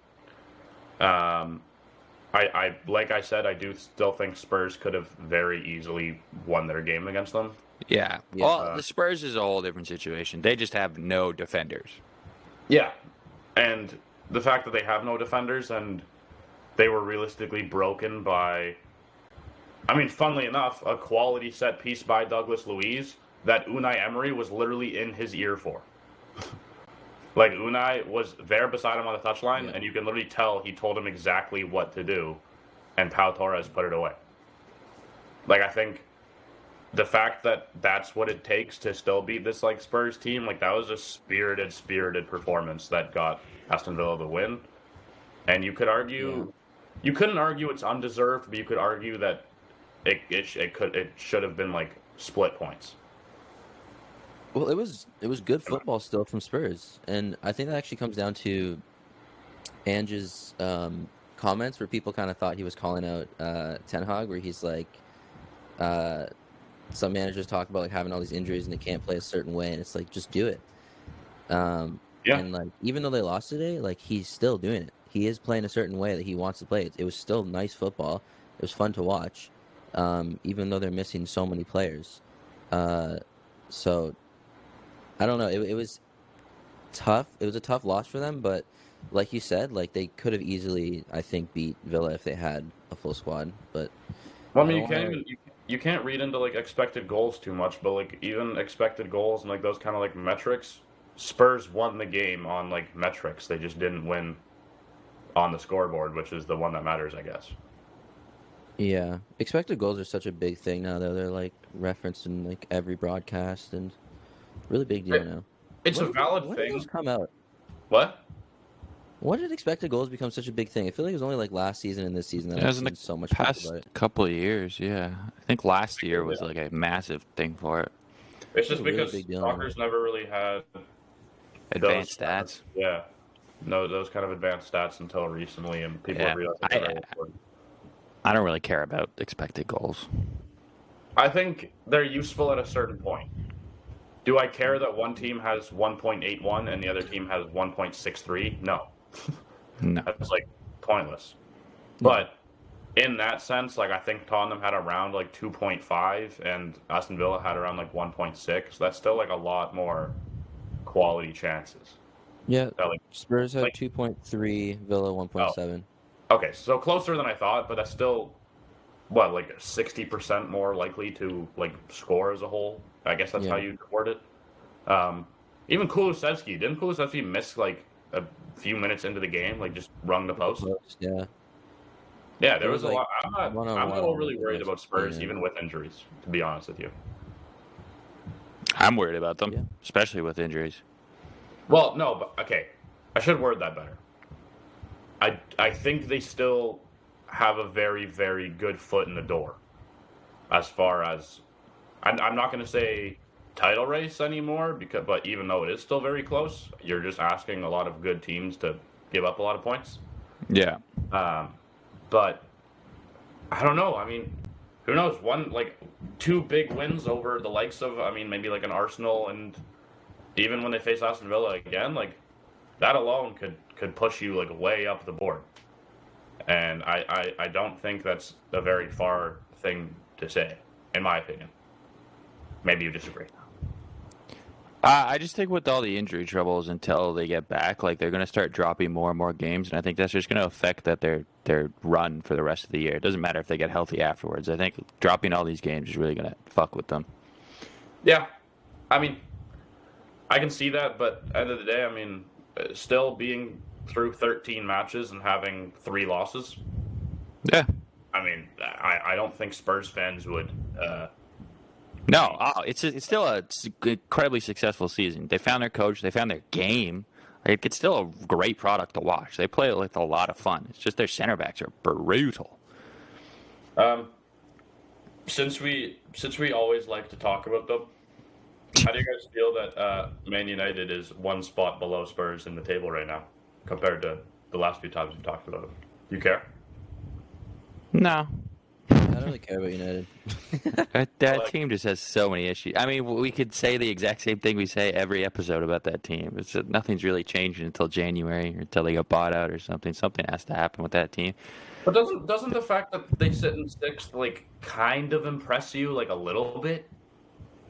Um, I I like I said I do still think Spurs could have very easily won their game against them. Yeah. Yeah. Well, the Spurs is a whole different situation. They just have no defenders. Yeah, and the fact that they have no defenders and they were realistically broken by, I mean, funnily enough, a quality set piece by Douglas Luiz that Unai Emery was literally in his ear for. like Unai was there beside him on the touchline, Yeah. and you can literally tell he told him exactly what to do, and Pau Torres put it away. Like I think the fact that that's what it takes to still beat this like Spurs team, like that was a spirited, spirited performance that got Aston Villa the win. And you could argue, you couldn't argue it's undeserved, but you could argue that it it, it could it should have been like split points. Well, it was it was good football still from Spurs, and I think that actually comes down to Ange's um, comments, where people kind of thought he was calling out uh, Ten Hag, where he's like, uh, some managers talk about like having all these injuries and they can't play a certain way, and it's like just do it. Um, Yeah. And like even though they lost today, like he's still doing it. He is playing a certain way that he wants to play. It, it was still nice football. It was fun to watch, um, even though they're missing so many players. Uh, so I don't know. It, it was tough. It was a tough loss for them, but like you said, like they could have easily, I think, beat Villa if they had a full squad. But Well, I I mean, you can't even you, you can't read into like expected goals too much, but like even expected goals and like those kind of like metrics, Spurs won the game on like metrics. They just didn't win on the scoreboard, which is the one that matters, I guess. yeah, expected goals are such a big thing now. Though they're like referenced in like every broadcast and really big deal It- now. It's When a did- valid when did thing. those come out? What? When did expected goals become such a big thing? I feel like it was only like last season and this season that It I've was in seen so much Past about it. couple of years, yeah. I think last year was Yeah. like a massive thing for it. It's just a really because big deal. soccer's never really had Advanced those- stats. Yeah. No, those kind of advanced stats until recently, and people Yeah, realized. I- they're important. I don't really care about expected goals. I think they're useful at a certain point. Do I care that one team has 1.81 and the other team has 1.63? No. No. That's like pointless. But in that sense, like I think Tottenham had around like 2.5 and Aston Villa had around like 1.6. So That's still like a lot more quality chances. Yeah, So, like, Spurs had Like- two point three, Villa one point seven. okay, so closer than I thought, but that's still what like 60% more likely to like score as a whole. I guess that's Yeah. how you word it. Um, even Kulusevski didn't Kulusevski miss like a few minutes into the game, like just rung the post. Yeah, Yeah, there It was, was a like lot. I'm not, one-on-one I'm not overly with worried about Spurs, yeah. even with injuries. To be honest with you. I'm worried about them, Yeah. especially with injuries. Well, no, but okay, I should word that better. I I think they still have a very very good foot in the door, as far as I'm, I'm not going to say title race anymore because but even though it is still very close, you're just asking a lot of good teams to give up a lot of points. Yeah. Um, but I don't know. I mean, who knows? One like two big wins over the likes of I mean maybe like an Arsenal and even when they face Aston Villa again, like that alone could could push you like way up the board. And I, I, I don't think that's a very far thing to say, in my opinion. Maybe you disagree. Uh, I just think with all the injury troubles until they get back, like they're going to start dropping more and more games, and I think that's just going to affect that their their run for the rest of the year. It doesn't matter if they get healthy afterwards. I think dropping all these games is really going to fuck with them. Yeah, I mean, I can see that, but end of the day, I mean, uh, still being through 13 matches and having three losses. Yeah. I mean, I, I don't think Spurs fans would. Uh, no, oh, it's a, it's still a incredibly successful season. They found their coach. They found their game. Like, it's still a great product to watch. They play with a lot of fun. It's just their center backs are brutal. Um, since we since we always like to talk about them, how do you guys feel that uh, Man United is one spot below Spurs in the table right now compared to the last few times we've talked about them? You care? No, don't really care about United. that, that team just has so many issues. I mean, we could say the exact same thing we say every episode about that team. It's uh, nothing's really changing until January or until they get bought out or something. Something has to happen with that team. But doesn't doesn't the fact that they sit in sixth like kind of impress you like a little bit?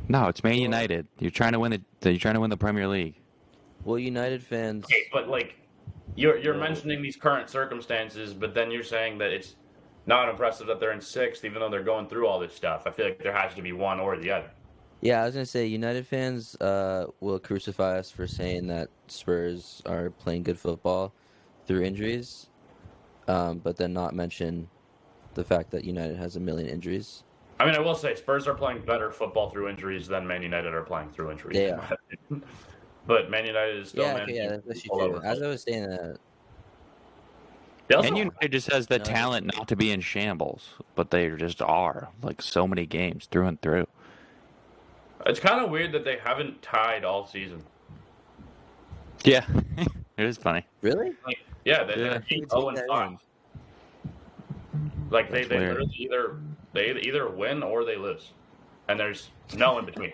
No, it's Man United. You're trying to win the you're trying to win the Premier League. Well, United fans. Okay, but like you're you're mentioning these current circumstances, but then you're saying that it's not impressive that they're in sixth, even though they're going through all this stuff. I feel like there has to be one or the other. Yeah, I was gonna say United fans uh, will crucify us for saying that Spurs are playing good football through injuries, um, but then not mention the fact that United has a million injuries. I mean, I will say Spurs are playing better football through injuries than Man United are playing through injuries. They are. but Man United is still yeah, okay, yeah, that's pull true. over As I was saying that, also- And United just has the No. talent not to be in shambles, but they just are like so many games through and through. it's kind of weird that they haven't tied all season. Yeah, it is funny. really? Like, yeah, they, Yeah. they're Take eight, oh, and that five. Like they, That's they weird. literally either they either win or they lose, and there's no in between.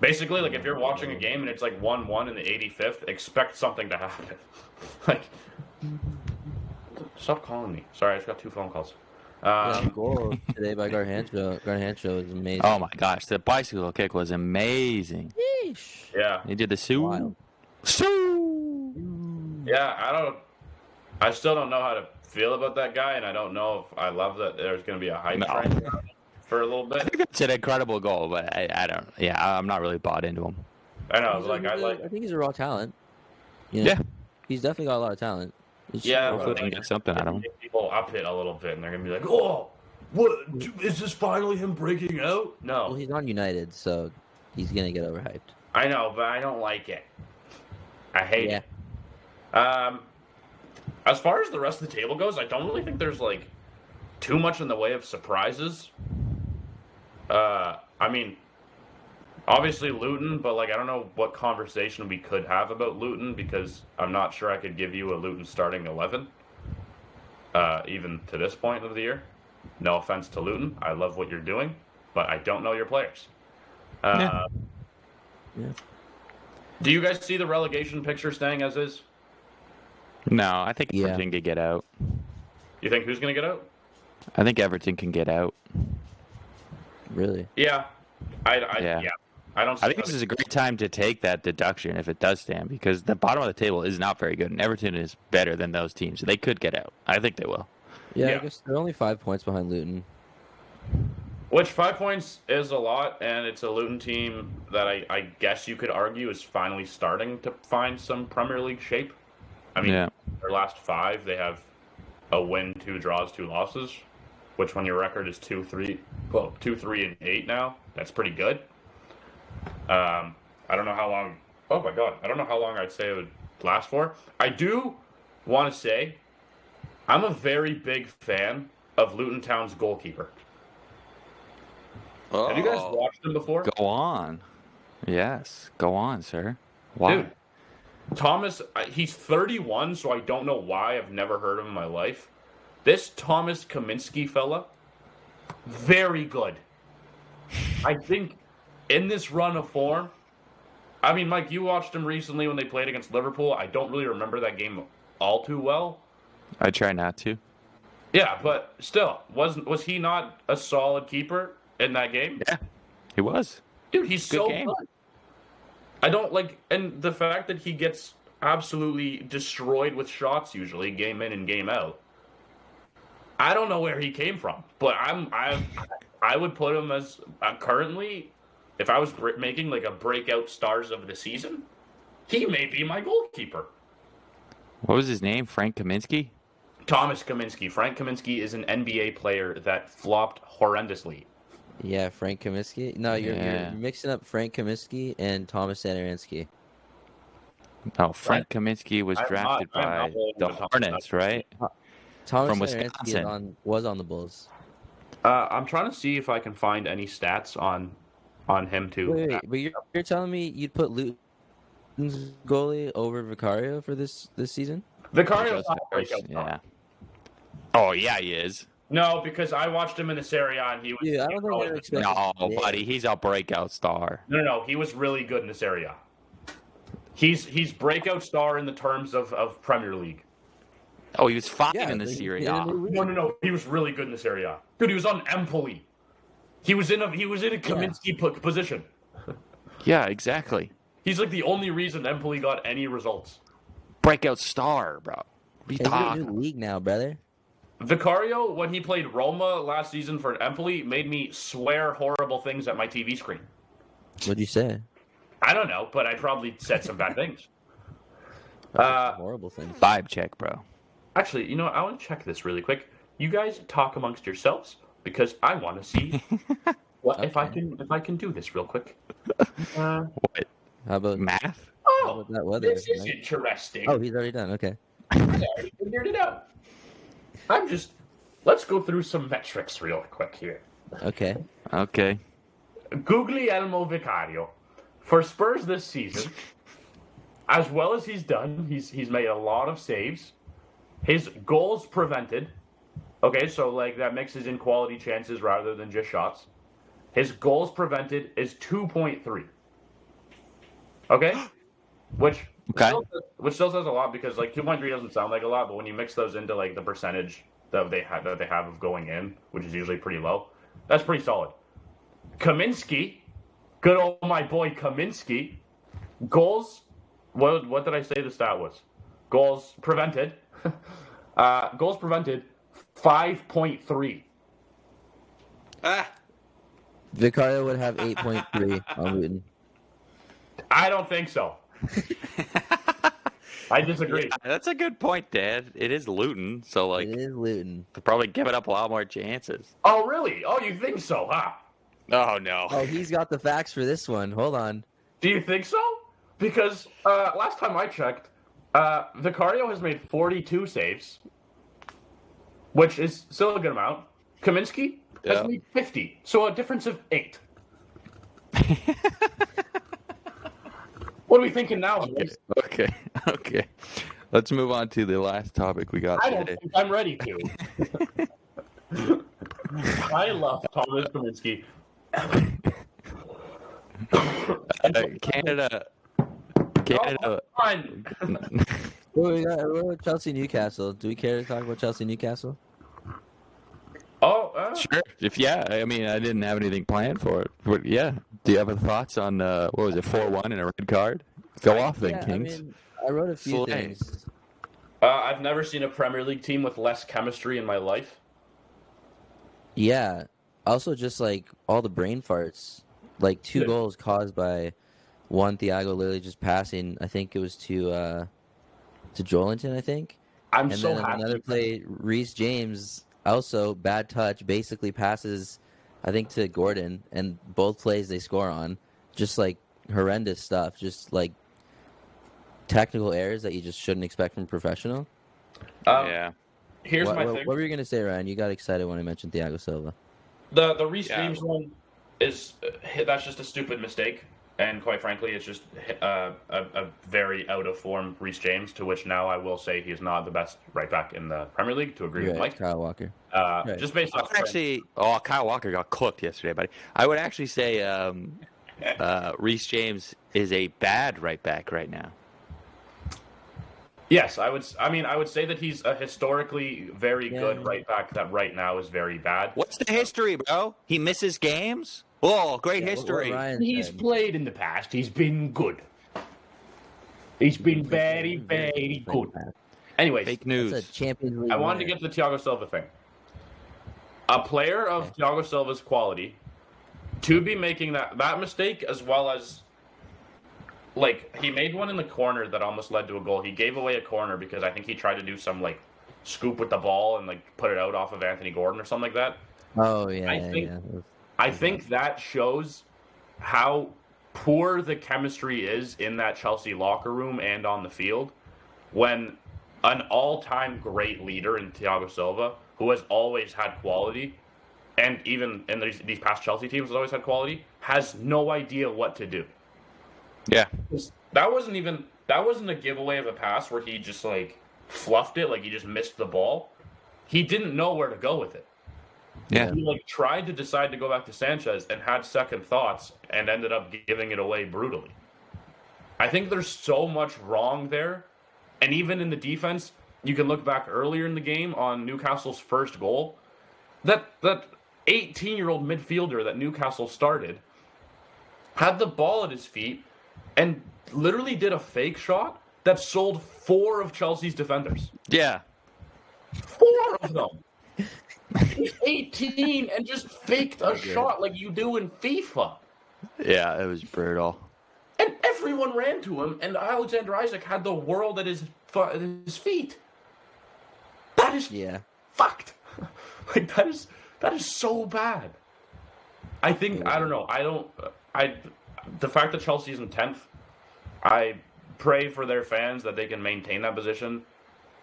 Basically, like if you're watching a game and it's like one-one in the 85th, expect something to happen. like, stop calling me. Sorry, I just got two phone calls. Yeah, Um, goal today by Garnacho. Garnacho is amazing. Oh my gosh, the bicycle kick was amazing. Yeesh. yeah, He did the sue. Wild. Sue. yeah. I don't. I still don't know how to feel about that guy, and I don't know if I love that there's going to be a hype No. train for a little I bit. think that's an incredible goal, but I, I don't. Yeah, I'm not really bought into him. I know, He's like I like. I think he's a raw talent. You know? Yeah, He's definitely got a lot of talent. Just Yeah, hopefully they can get something out of him. People up it a little bit, and they're gonna be like, "Oh, what is this finally him breaking out?" Well, No, he's on United, so he's gonna get overhyped. I know, but I don't like it. I hate Yeah. it. Um, as far as the rest of the table goes, I don't really think there's like too much in the way of surprises. Uh, I mean, obviously Luton, but like I don't know what conversation we could have about Luton because I'm not sure I could give you a Luton starting eleven. Uh, even to this point of the year, no offense to Luton, I love what you're doing, but I don't know your players. Uh, Yeah. Yeah. Do you guys see the relegation picture staying as is? No, I think Yeah. Everton can get out. You think who's going to get out? I think Everton can get out. Really? Yeah, I, I yeah. Yeah. I don't. I think this is a great time to take that deduction if it does stand because the bottom of the table is not very good, and Everton is better than those teams. They could get out. I think they will. Yeah, Yeah. I guess they're only five points behind Luton. Which five points is a lot, and it's a Luton team that I, I guess you could argue is finally starting to find some Premier League shape. I mean, Yeah. their last five, they have a win, two draws, two losses. Which, when your record is two, three, well, two, three, and eight now, that's pretty good. Um, I don't know how long. Oh my god, I don't know how long I'd say it would last for. I do want to say, I'm a very big fan of Luton Town's goalkeeper. Have you guys Oh. watched him before? Go on. Yes, go on, sir. Why? Dude, Thomas, he's 31, so I don't know why. I've never heard of him in my life. This Thomas Kaminski fella, very good. I think in this run of form, I mean, Mike, you watched him recently when they played against Liverpool. I don't really remember that game all too well. I try not to. Yeah, but still, wasn't was he not a solid keeper in that game? Yeah, he was. Dude, he's Good so game. good. I don't like, and the fact that he gets absolutely destroyed with shots usually, game in and game out. I don't know where he came from, but I'm I I would put him as uh, currently, if I was br- making like a breakout stars of the season, he may be my goalkeeper. What was his name? Frank Kaminsky. Thomas Kaminski. Frank Kaminsky is an NBA player that flopped horrendously. Yeah, Frank Kaminsky. No, you're, Yeah. you're mixing up Frank Kaminsky and Thomas Sanarinsky. No, Frank Kaminsky was I'm not- drafted I'm by the Hornets, right? Thomas From Sanarinsky is Wisconsin. on, was on the Bulls. Uh, I'm trying to see if I can find any stats on on him too. Wait, wait, but you're, you're telling me you'd put Luton's goalie over Vicario for this this season? Vicario's not a first, breakout star. yeah. Oh yeah, he is. No, because I watched him in the Serie A and he was. Yeah, I don't think he was- expect- No, buddy, he's a breakout star. No, no, no. He was really good in the Serie A. He's he's breakout star in the terms of, of Premier League. Oh, he was fine Yeah, in the but Serie a A. new league. No, no, no. He was really good in the Serie A. Dude, he was on Empoli. He was in a he was in a Kaminski po- position. Yeah, exactly. He's like the only reason Empoli got any results. Breakout star, bro. What are you Hey, we're in a talking? new league now, brother. Vicario, when he played Roma last season for Empoli, made me swear horrible things at my TV screen. What'd you say? I don't know, but I probably said some bad things. Uh, horrible things. Vibe check, bro. Actually, you know, what? I want to check this really quick. You guys talk amongst yourselves because I want to see what if I can if I can do this real quick. Uh, What? How about Math? how oh, about that weather? this is Mike? interesting. Oh, he's already done. Okay. I already figured it out. I'm just. Let's go through some metrics real quick here. Okay. Okay. Guglielmo Vicario for Spurs this season, as well as he's done, he's he's made a lot of saves. His goals prevented. Okay, so like that mixes in quality chances rather than just shots. His goals prevented is two point three. Okay, which Okay. still, which still says a lot because like two point three doesn't sound like a lot, but when you mix those into like the percentage that they have that they have of going in, which is usually pretty low, that's pretty solid. Kaminski, good old my boy Kaminski, goals. What what did I say the stat was? Goals prevented. uh, goals prevented, five point three. Ah. Vicario would have 8.3 on Luton. I don't think so. I disagree. That's a good point, Dad. It is Luton, so like it is Luton. they're probably giving up a lot more chances. Oh really? Oh, you think so, huh? Oh no. Oh, he's got the facts for this one. Hold on. Do you think so? Because uh, last time I checked, uh, Vicario has made 42 saves, which is still a good amount. Kaminski Yeah. has made 50, so a difference of eight. what are we thinking now? boys? Okay. Okay. Let's move on to the last topic we got I don't today. think I'm ready to. I love Thomas Kaminski. Uh, Canada. Canada. Fun. Well, we got what about Chelsea Newcastle. Do we care to talk about Chelsea Newcastle? Oh, uh, Sure. If yeah, I mean, I didn't have anything planned for it, but yeah. Do you have any thoughts on uh, what was it, four one and a red card? Go off then, Yeah, I Kings. mean, I wrote a few Slay. things. uh, I've never seen a Premier League team with less chemistry in my life. Yeah. Also, just like all the brain farts, like two Yeah. goals caused by one Thiago literally just passing. I think it was to uh to Joelinton. I think. I'm and so then happy. another play, Reece James also bad touch, basically passes, I think to Gordon, and both plays they score on, just like horrendous stuff, just like technical errors that you just shouldn't expect from a professional. Um, yeah. Here's what, my what, thing. what were you gonna say, Ryan? You got excited when I mentioned Thiago Silva. The the Reece Yeah. James one is uh, that's just a stupid mistake, and quite frankly, it's just uh, a, a very out of form Reece James. To which now I will say he is not the best right back in the Premier League. To agree You're with Mike, Kyle Walker. uh, Right. just based off. Actually, oh, Kyle Walker got cooked yesterday, buddy. I would actually say um, uh, Reece James is a bad right back right now. Yes, I would. s- I mean, I would say that he's a historically very Yeah. good right back. That right now is very bad. What's the history, bro? He misses games. Oh, great Yeah, what- what history. He's said. played in the past. He's been good. He's been very, very good. Anyways, Fake That's news. a Champions League. I wanted to get to the Thiago Silva thing. A player of Thiago Silva's quality to be making that that mistake as well as like he made one in the corner that almost led to a goal. He gave away a corner because I think he tried to do some like scoop with the ball and like put it out off of Anthony Gordon or something like that. Oh yeah, I think- yeah. I think that shows how poor the chemistry is in that Chelsea locker room and on the field when an all-time great leader in Thiago Silva, who has always had quality, and even in these, these past Chelsea teams has always had quality, has no idea what to do. Yeah. That wasn't even that wasn't a giveaway of a pass where he just like fluffed it, like he just missed the ball. He didn't know where to go with it Yeah. he like tried to decide to go back to Sanchez and had second thoughts and ended up giving it away brutally. I think there's so much wrong there, and even in the defense, you can look back earlier in the game on Newcastle's first goal. That that 18 year old midfielder that Newcastle started had the ball at his feet and literally did a fake shot that sold four of Chelsea's defenders. Yeah. Four of them. He's 18 and just faked a shot like you do in FIFA. Yeah, it was brutal. And everyone ran to him, and Alexander Isak had the world at his at his feet. That is Yeah. fucked. like that is that is so bad. I think I don't know. I don't. I the fact that Chelsea is in tenth. I pray for their fans that they can maintain that position,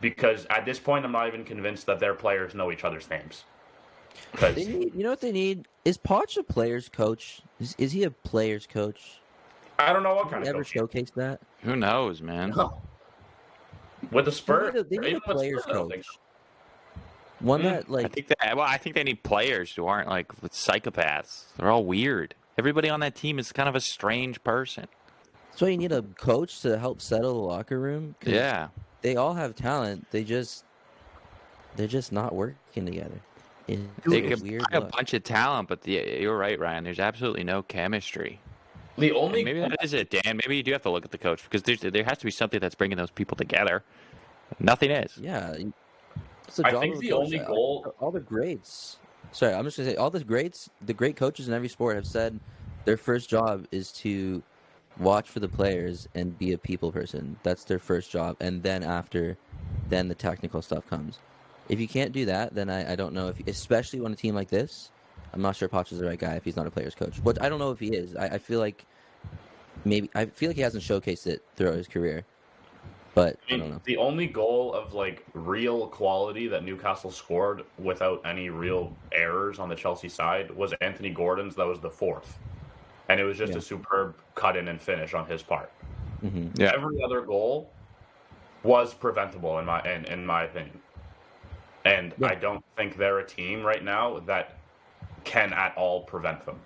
because at this point, I'm not even convinced that their players know each other's names. 'Cause- They need, you know what they need? Is Poch a player's coach? Is, is he a player's coach? I don't know what Did kind he of ever coach. showcase that? Who knows, man? No. With the Spurs, They need a, they need a player's Spurs, I don't think coach. One Hmm. that I like think that well, I think they need players who aren't like psychopaths. They're all weird. Everybody on that team is kind of a strange person. so you need a coach to help settle the locker room. Yeah. They all have talent. They just they're just not working together. It's They a could weird buy a look. bunch of talent, but the, you're right, Ryan. There's absolutely no chemistry. The And only maybe that is it, Dan. Maybe you do have to look at the coach because there's, there has to be something that's bringing those people together. Nothing is. Yeah. you- It's the I think of the only All- goal- all the greats. Sorry, I'm just gonna say all the greats, the great coaches in every sport have said their first job is to watch for the players and be a people person. That's their first job, and then after, then the technical stuff comes. If you can't do that, then I, I don't know if, especially on a team like this, I'm not sure Poch is the right guy if he's not a player's coach. But I don't know if he is. I, I feel like maybe I feel like he hasn't showcased it throughout his career. But I I mean, know. the only goal of like real quality that Newcastle scored without any real errors on the Chelsea side was Anthony Gordon's. That was the fourth, and it was just Yeah. a superb cut in and finish on his part. hmm Yeah. Every other goal was preventable in my in, in my opinion, and Yeah. I don't think they're a team right now that can at all prevent them.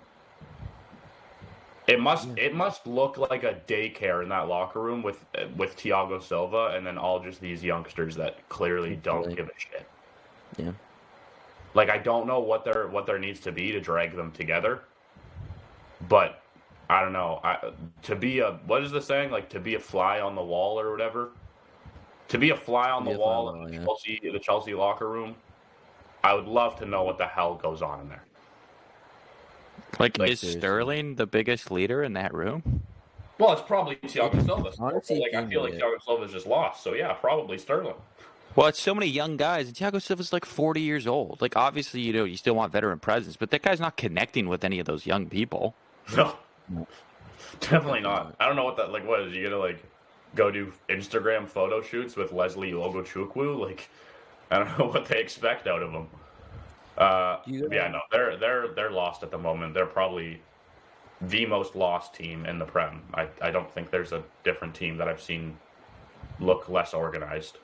It must it must look like a daycare in that locker room with with Thiago Silva and then all just these youngsters that clearly don't give a shit. Yeah. Like I don't know what there what there needs to be to drag them together, but I don't know. I, to be a what is the saying? Like to be a fly on the wall or whatever. To be a fly on the wall in the wall, Chelsea the Chelsea locker room. I would love to know what the hell goes on in there. Like, Like, is seriously. Sterling the biggest leader in that room? Well, it's probably Thiago Silva. Honestly, like I feel like yeah. Thiago Silva's just lost. So yeah, probably Sterling. Well, it's so many young guys, and Thiago Silva's like 40 years old. Like, obviously, you know, you still want veteran presence, but that guy's not connecting with any of those young people. No, definitely not. I don't know what that like. What is you gonna like go do Instagram photo shoots with Lesley Ugochukwu? Like, I don't know what they expect out of him. Uh, yeah, no, they're they're they're lost at the moment. They're probably the most lost team in the Prem. I I don't think there's a different team that I've seen look less organized.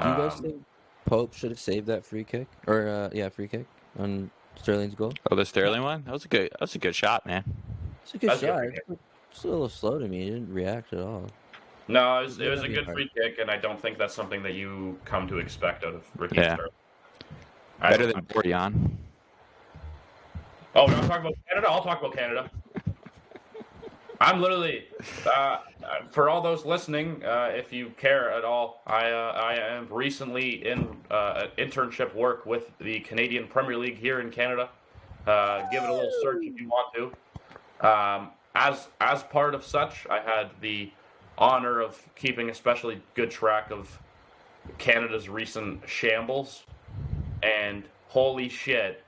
Do you guys Um, think Pope should have saved that free kick or uh, yeah, free kick on Sterling's goal? Oh, the Sterling one? That was a good. That was a good shot, man. It's a good That's a good shot. free kick. Just a little slow to me. He didn't react at all. No, it was, it was a good hard. free kick, and I don't think that's something that you come to expect out of Ricky Yeah. Sterling. Better don't- than Borjan. Oh, we're not talking about Canada. I'll talk about Canada. I'm literally, uh, for all those listening, uh, if you care at all, I uh, I am recently in uh, internship work with the Canadian Premier League here in Canada. Uh, give it a little search if you want to. Um, as as part of such, I had the honor of keeping especially good track of Canada's recent shambles, and holy shit,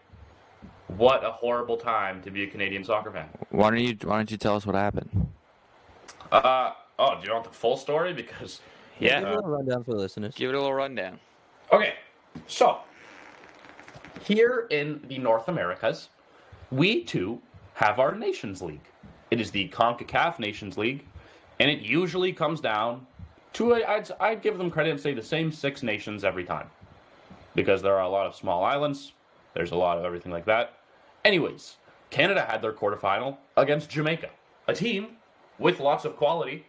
what a horrible time to be a Canadian soccer fan. Why don't you Why don't you tell us what happened? Uh oh, do you want the full story? Because yeah, Give Yeah, a little rundown for the listeners. give it a little rundown. okay, so here in the North Americas, we too have our Nations League. It is the Concacaf Nations League, and it usually comes down to a, I'd I'd give them credit and say the same six nations every time, because there are a lot of small islands. There's a lot of everything like that. Anyways, Canada had their quarterfinal against Jamaica, a team with lots of quality,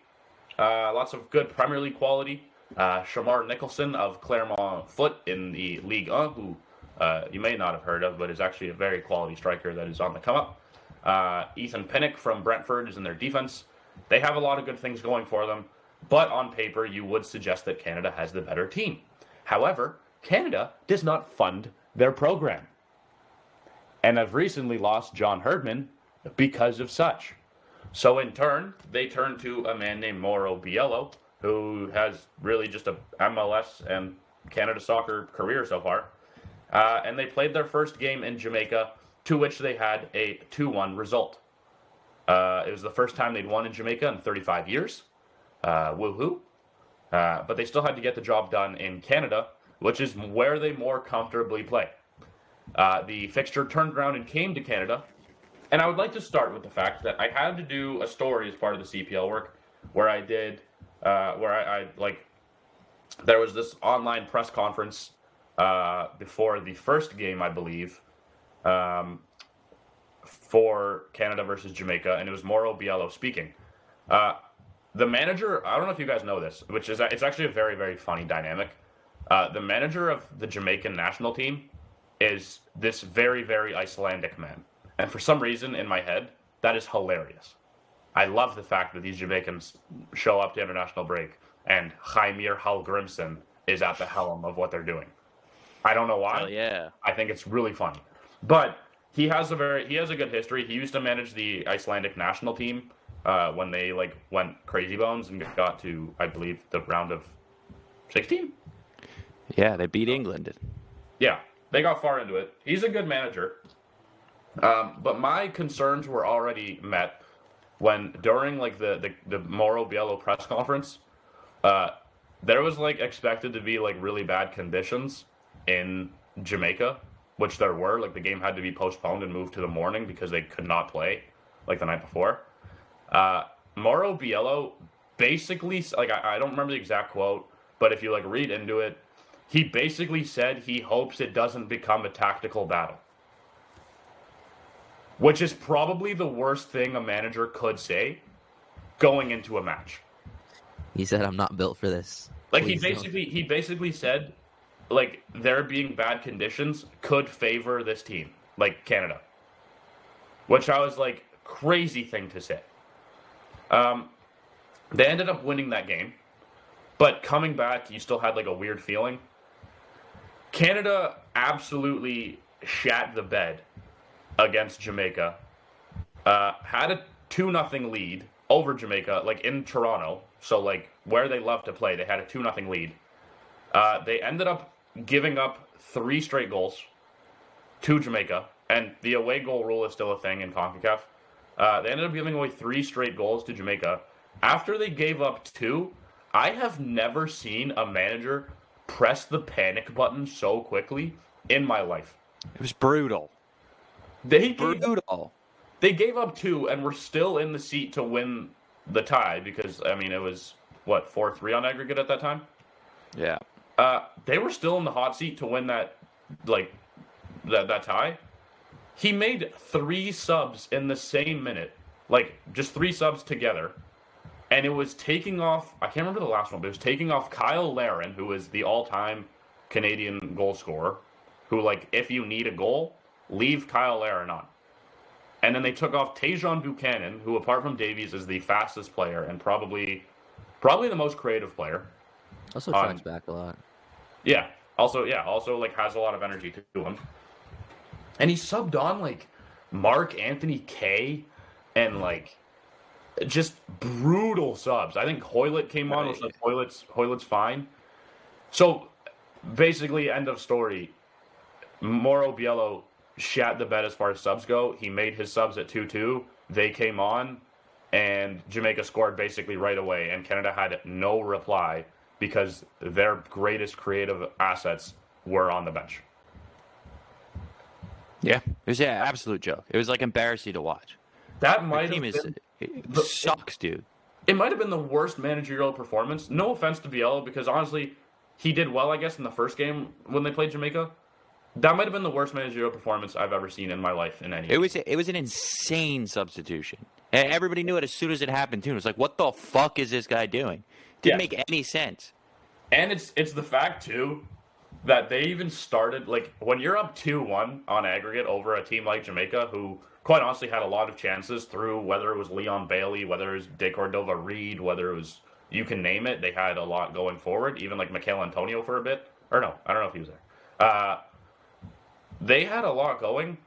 uh, lots of good Premier League quality. Uh, Shamar Nicholson of Clermont Foot in the Ligue 1, who uh, you may not have heard of, but is actually a very quality striker that is on the come up. Uh, Ethan Pinnock from Brentford is in their defense. They have a lot of good things going for them, but on paper, you would suggest that Canada has the better team. However, Canada does not fund their program and have recently lost John Herdman because of such. So in turn, they turn to a man named Mauro Biello, who has really just a MLS and Canada soccer career so far. Uh, and they played their first game in Jamaica, to which they had a 2-1 result. Uh, it was the first time they'd won in Jamaica in 35 years. Uh, woohoo! Uh, but they still had to get the job done in Canada, which is where they more comfortably play. Uh, the fixture turned around and came to Canada, and I would like to start with the fact that I had to do a story as part of the CPL work where I did, uh, where I, I like, there was this online press conference uh, before the first game, I believe, um, for Canada versus Jamaica, and it was Mauro Biello speaking. Uh, the manager, I don't know if you guys know this, which is it's actually a very very funny dynamic. Uh, the manager of the Jamaican national team is this very very Icelandic man, and for some reason in my head that is hilarious. I love the fact that these Jamaicans show up to international break and Heimir Hallgrimsson is at the helm of what they're doing. I don't know why. Hell yeah. I think it's really funny. But he has a very he has a good history. He used to manage the Icelandic national team uh, when they like went crazy bones and got to I believe the round of sixteen. Yeah, they beat England. Yeah, they got far into it. He's a good manager. Um, but my concerns were already met when during like the the, the Mauro Biello press conference, uh, there was like expected to be like really bad conditions in Jamaica, which there were. Like the game had to be postponed and moved to the morning because they could not play like the night before. Uh, Mauro Biello basically like I, I don't remember the exact quote, but if you like read into it, he basically said he hopes it doesn't become a tactical battle. Which is probably the worst thing a manager could say going into a match. He said, "I'm not built for this." Like he Please don't. basically he basically said like there being bad conditions could favor this team, like Canada. Which I was like crazy thing to say. Um they ended up winning that game. But coming back, you still had like a weird feeling. Canada absolutely shat the bed against Jamaica. Uh, had a two nothing lead over Jamaica, like in Toronto. So like where they love to play, they had a two nothing lead. Uh, they ended up giving up three straight goals to Jamaica, and the away goal rule is still a thing in Concacaf. Uh, they ended up giving away three straight goals to Jamaica. After they gave up two, I have never seen a manager press the panic button so quickly in my life. It was brutal. They gave, Brutal. they gave up two and were still in the seat to win the tie because I mean it was what four three on aggregate at that time. Yeah. Uh, they were still in the hot seat to win that like that that tie. He made three subs in the same minute like just three subs together, and it was taking off. I can't remember the last one, but it was taking off Cyle Larin, who is the all-time Canadian goal scorer. Who like if you need a goal, leave Cyle Larin on. And then they took off Tajon Buchanan, who apart from Davies is the fastest player and probably probably the most creative player. Also tracks back a lot. Yeah. Also, yeah. Also, like has a lot of energy to him. And he subbed on like Mark Anthony Kaye, and like just brutal subs. I think Hoylett came on. Right. like Hoylett's Hoylett's fine. So basically, end of story. Mauro Biello shat the bed as far as subs go. He made his subs at two two. They came on, and Jamaica scored basically right away. And Canada had no reply because their greatest creative assets were on the bench. Yeah, it was an absolute joke. It was like embarrassing to watch. That might have been, it the- sucks, dude. it might have been the worst managerial performance. No offense to Biello, because honestly, he did well, I guess, in the first game when they played Jamaica. That might have been the worst managerial performance I've ever seen in my life in any. It was it was an insane substitution. And everybody knew it as soon as it happened too. It was like, what the fuck is this guy doing? Didn't Yeah. make any sense. And it's it's the fact too that they even started like when you're up two one on aggregate over a team like Jamaica, who quite honestly had a lot of chances through whether it was Leon Bailey, whether it was De Cordova-Reid, whether it was you can name it. They had a lot going forward, even like Michael Antonio for a bit. Or no, I don't know if he was there. Uh, they had a lot going,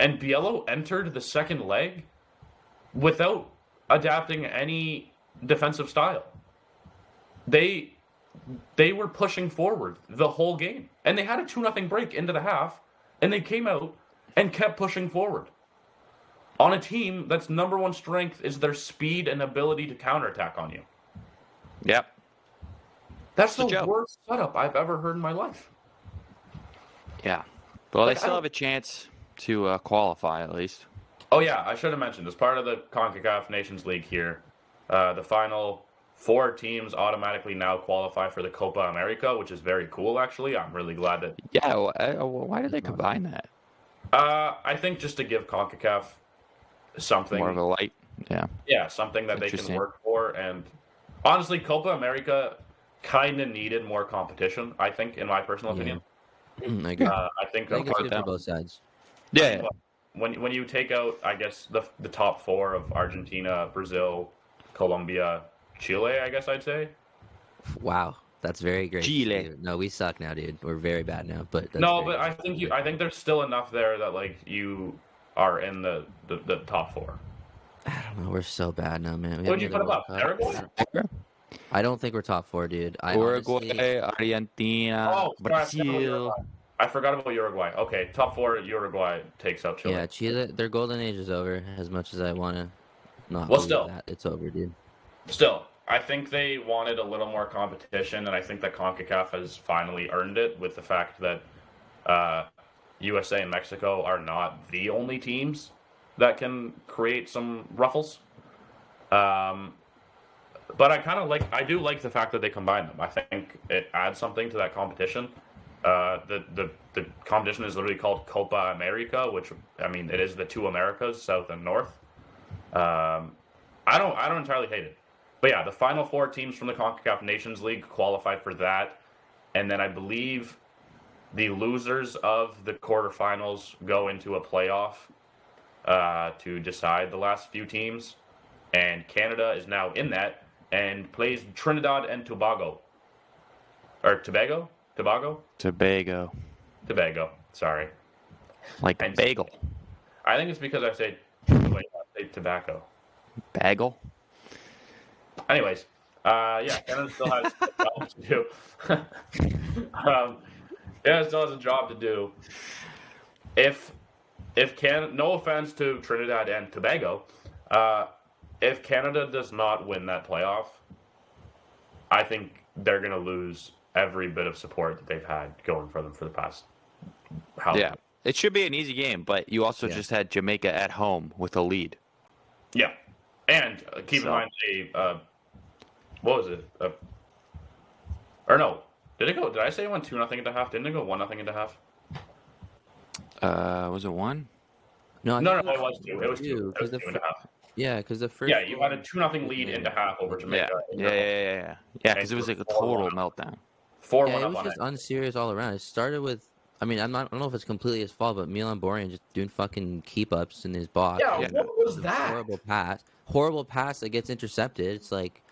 and Biello entered the second leg without adapting any defensive style. They they were pushing forward the whole game. And they had a 2 nothing break into the half, and they came out and kept pushing forward. On a team that's number one strength is their speed and ability to counterattack on you. Yep. That's It's the worst setup I've ever heard in my life. Yeah. Well, Like, they I still have a chance to uh, qualify at least. Oh yeah, I should have mentioned as part of the CONCACAF Nations League here, uh, the final four teams automatically now qualify for the Copa America, which is very cool. Actually, I'm really glad that. Yeah. wh- uh, Why did they combine that? Uh, I think just to give CONCACAF something More of a light. Yeah. Yeah, something that they can work for. And honestly, Copa America kind of needed more competition. I think, in my personal Yeah. opinion, I agree. uh, I think, I think it's apart- both sides. Yeah. yeah. when when you take out, I guess the the top four of Argentina, Brazil, Colombia, Chile, I guess I'd say. Wow, that's very great. Chile. No, we suck now, dude. We're very bad now. But that's no, very but I think you, I think there's still enough there that like you are in the the, the top four. I don't know. We're so bad now, man. We What'd you put them up? World Uruguay? I don't think we're top four, dude. I Uruguay, honestly- Argentina, Oh, forgot about Brazil. Uruguay. I forgot about Uruguay. Okay, top four. Uruguay takes out Chile. yeah, Chile. Their golden age is over. As much as I want to not Well, still. that, it's over, dude. Still, I think they wanted a little more competition, and I think that CONCACAF has finally earned it with the fact that uh, USA and Mexico are not the only teams that can create some ruffles. Um, but I kind of like, I do like the fact that they combine them. I think it adds something to that competition. Uh, the, the the competition is literally called Copa America, which I mean it is the two Americas, South and North. Um, I don't I don't entirely hate it. But yeah, the final four teams from the CONCACAF Nations League qualify for that. And then I believe the losers of the quarterfinals go into a playoff uh, to decide the last few teams. And Canada is now in that and plays Trinidad and Tobago. Or Tobago? Tobago? Tobago. Tobago. Sorry. Like And- bagel. I think it's because I say, I say tobacco. Bagel? Anyways, uh, yeah, Canada still has to do. um, Canada still has a job to do. If if Can no offense to Trinidad and Tobago, uh, if Canada does not win that playoff, I think they're gonna lose every bit of support that they've had going for them for the past. How Yeah. It should be an easy game, but you also Yeah. just had Jamaica at home with a lead. Yeah, and uh, keep So- in mind a uh, what was it? Uh, or no, did it go? Did I say it went two nothing the half? Didn't it go one nothing the half? Uh, was it one? No, I No, no, it was two. It was two. It was two the and a half. Yeah, because the first Yeah, you had a two nothing lead into half over Jamaica. yeah, yeah, yeah, yeah. Yeah, because it was like a total meltdown. Four Yeah, one it was just unserious all around. It started with, I mean, I'm not, I don't know if it's completely his fault, but Milan Borjan just doing fucking keep ups in his box. Yeah, Yeah. what was that? Horrible pass. Horrible pass that gets intercepted. It's like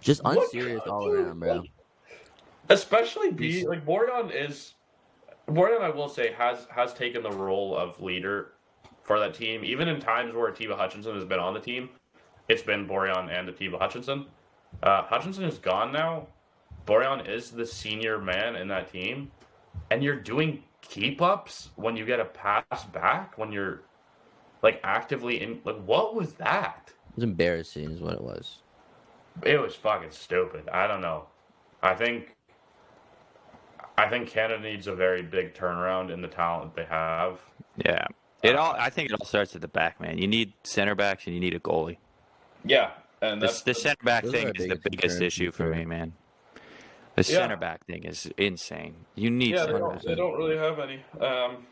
just unserious all around, bro. Like- Especially B like Borjan is Borjan I will say has has taken the role of leader for that team. Even in times where Atiba Hutchinson has been on the team, it's been Borjan and Atiba Hutchinson. Uh, Hutchinson is gone now. Borjan is the senior man in that team, and you're doing keep ups when you get a pass back when you're like actively in. Like, what was that? It was embarrassing, is what it was. It was fucking stupid. I don't know. I think I think Canada needs a very big turnaround in the talent they have. Yeah. It all. I think it all starts at the back, man. You need center backs and you need a goalie. Yeah, and This, the center back thing is the biggest biggest issue for for me, man. The Yeah. center back thing is insane. You need yeah, they don't, backs. they don't really have any. Um,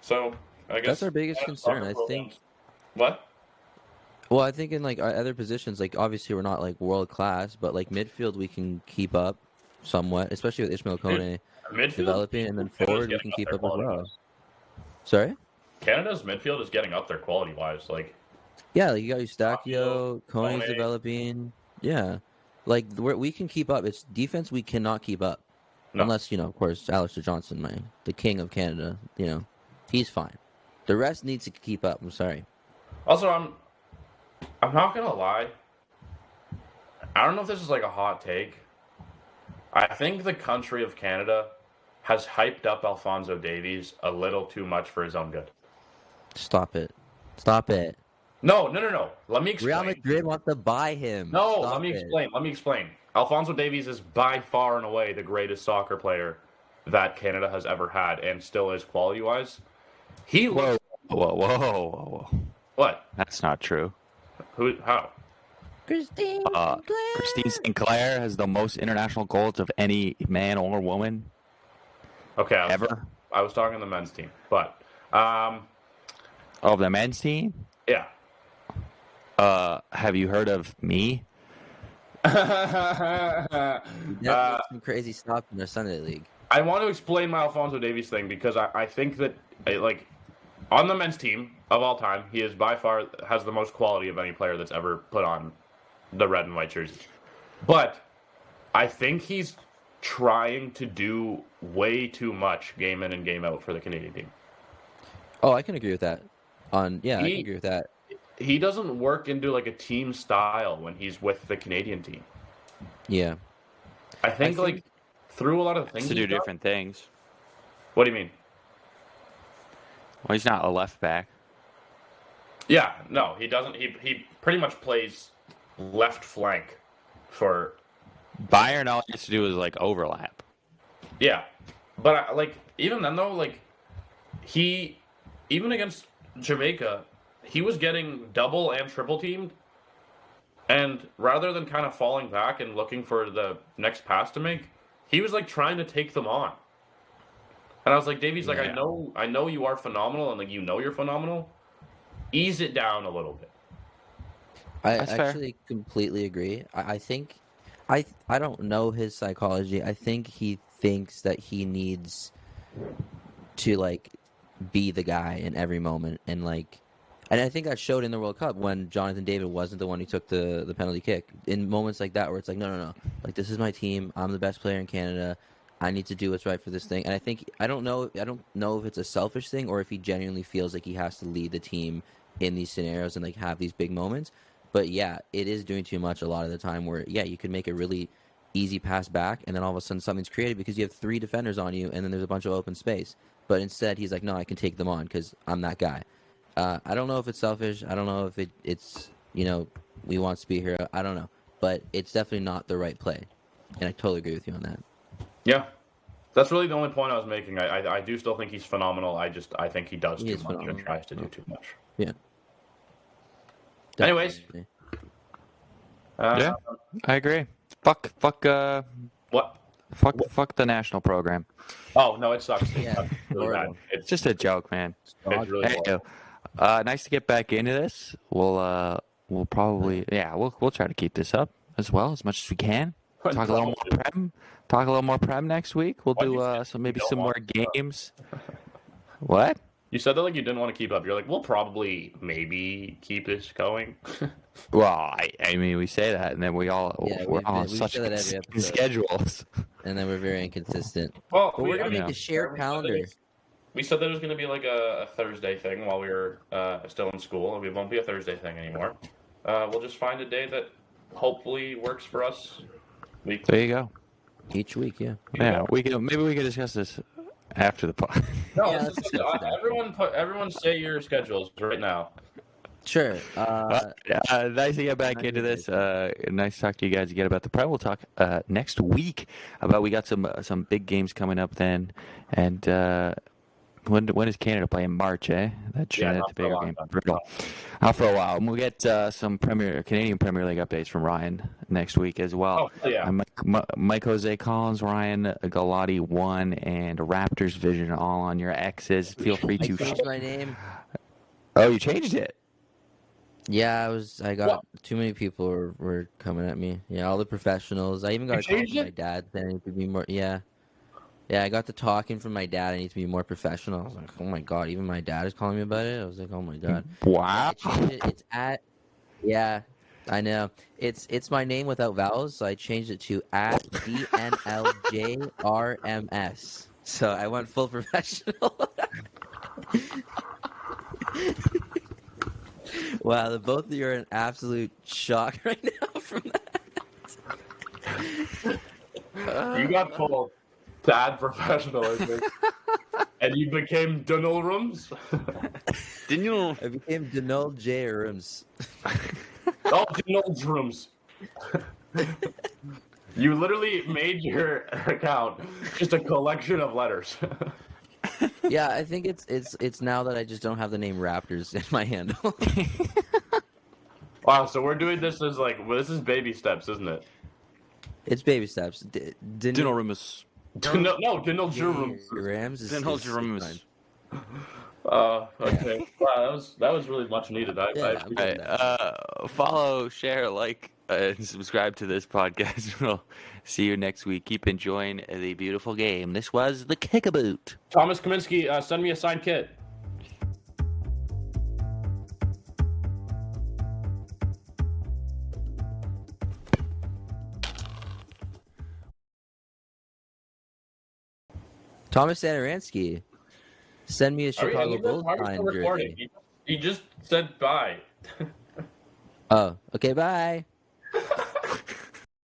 so I guess That's our biggest yeah, concern. I think. What? Well, I think in like our other positions, like obviously we're not like world class, but like midfield we can keep up somewhat, especially with Ishmael Kone Midfield developing, and then forward we can keep up as well. Sorry. Canada's midfield is getting up there quality wise. Like Yeah, like you got Eustaquio, Kone. developing. Yeah, like we can keep up. It's defense we cannot keep up, No. unless you know, of course, Alistair Johnston, my the king of Canada. You know, he's fine. The rest needs to keep up. I'm sorry. Also, I'm I'm not gonna lie. I don't know if this is like a hot take. I think the country of Canada has hyped up Alfonso Davies a little too much for his own good. Stop it. Stop it. No, no, no, no. Let me explain. Real. Madrid wants to buy him. No, Stop let me it. explain. Let me explain. Alfonso Davies is by far and away the greatest soccer player that Canada has ever had, and still is quality wise. He Whoa, looks whoa, whoa, whoa, whoa. what? That's not true. Who? How? Christine. Uh, Sinclair. Christine Sinclair has the most international goals of any man or woman Okay, I was, ever I was talking to the men's team, but um, of the men's team. yeah. Uh, have you heard of me? Yeah, Uh, some crazy stuff in the Sunday League. I want to explain my Alfonso Davies thing because I, I think that eh, like on the men's team of all time, he is by far has the most quality of any player that's ever put on the red and white jersey. But I think he's trying to do way too much game in and game out for the Canadian team. Oh, I can agree with that. On yeah, I can agree with that. He doesn't work into like a team style when he's with the Canadian team. Yeah. I think, think- like through a lot of things to do he's done- different things. What do you mean? Well, he's not a left back. Yeah, no, he doesn't. He he pretty much plays left flank for Bayern, all he has to do is like overlap. yeah, but I, like even then though, like he even against Jamaica, he was getting double and triple teamed, and rather than kind of falling back and looking for the next pass to make, he was like trying to take them on. And I was like, Davies like, I know, I know you are phenomenal, and like you know you're phenomenal. Ease it down a little bit. I That's fair. actually completely agree. I, I think I I don't know his psychology. I think he thinks that he needs to like be the guy in every moment and like and I think that showed in the World Cup when Jonathan David wasn't the one who took the the penalty kick. In moments like that where it's like no no no, like this is my team. I'm the best player in Canada. I need to do what's right for this thing. And I think I don't know I don't know if it's a selfish thing or if he genuinely feels like he has to lead the team in these scenarios and like have these big moments. But yeah, it is doing too much a lot of the time where yeah, you could make a really easy pass back and then all of a sudden something's created because you have three defenders on you and then there's a bunch of open space. But instead he's like, no, I can take them on because I'm that guy. Uh, I don't know if it's selfish. I don't know if it, it's you know we want to be a hero. I don't know, but it's definitely not the right play, and I totally agree with you on that. Yeah, that's really the only point I was making. I I, I do still think he's phenomenal. I just I think he does He too much and tries to do too much. Anyways. Uh, Yeah. I agree. Fuck, fuck, uh, What? fuck, fuck the national program. Oh no, it sucks. It Yeah, sucks really bad. It's It's just a joke, man. it's really Hey, horrible. uh, nice to get back into this. We'll uh, we'll probably yeah we'll we'll try to keep this up as well as much as we can. Talk a little more prem. Talk a little more prem next week. We'll Why'd do you uh some maybe some more want to keep up? games. What? You said that like you didn't want to keep up. You're like, we'll probably maybe keep this going. Well, I, I mean, we say that, and then we all Yeah, we're we've on we such that every episode. schedules. and then we're very inconsistent. well, But we're gonna I mean, make a shared we said that calendar. it's- We said that it was going to be like a, a Thursday thing while we were uh, still in school, and we won't be a Thursday thing anymore. Uh, we'll just find a day that hopefully works for us. We There you go. Each week, yeah. Yeah, we can maybe we can discuss this after the pod. no, Yeah, this is- do everyone put everyone say your schedules right now. Sure. Uh, Uh, nice to get back into this. Uh, nice to talk to you guys again about the Prem. We'll talk uh, next week about we got some uh, some big games coming up then, and uh, when when is Canada play in March? Eh, that's Yeah, that's not a bigger game. time. Brutal. Not for a while. And we'll get uh, some Premier Canadian Premier League updates from Ryan next week as well. Oh yeah, Uh, Mike, Mike Jose Collins, Ryan Galati one, and Raptors Vision all on your X's. Feel free to. change my name. Oh, you changed it. Yeah, I was. I got What? too many people were, were coming at me. Yeah, all the professionals. I even got You a call from my it? dad saying to be more. Yeah, yeah. I got the talking from my dad. I need to be more professional. I was like, oh my god, even my dad is calling me about it. I was like, oh my god. Wow. I it. It's at. Yeah, I know. It's it's my name without vowels, so I changed it to at D N L J R M S. So I went full professional. wow, the both of you are in absolute shock right now from that. you got full bad professionalism, and you became Donald Rooms. Didn't you? I became Denol J Rooms. oh, Donald's Rooms. you literally made your account just a collection of letters. Yeah, I think it's it's it's now that I just don't have the name Raptors in my handle. wow, so we're doing this as like well, this is baby steps, isn't it? it's baby steps. D- Den- Dino Rumus. No, no, Donald Rooms. Rams is, Dino is- is Rumus. fine. Uh, okay. Wow, that was that was really much needed. I, Yeah, I I'm appreciate good. that. Uh, follow, share, like, uh, and subscribe to this podcast. We'll see you next week. Keep enjoying the beautiful game. This was the Kickaboot. Thomas Kaminski, uh, send me a signed kit. Thomas Sanaransky. Send me a Chicago Bulls signed jersey. He just said bye. Oh, okay, bye.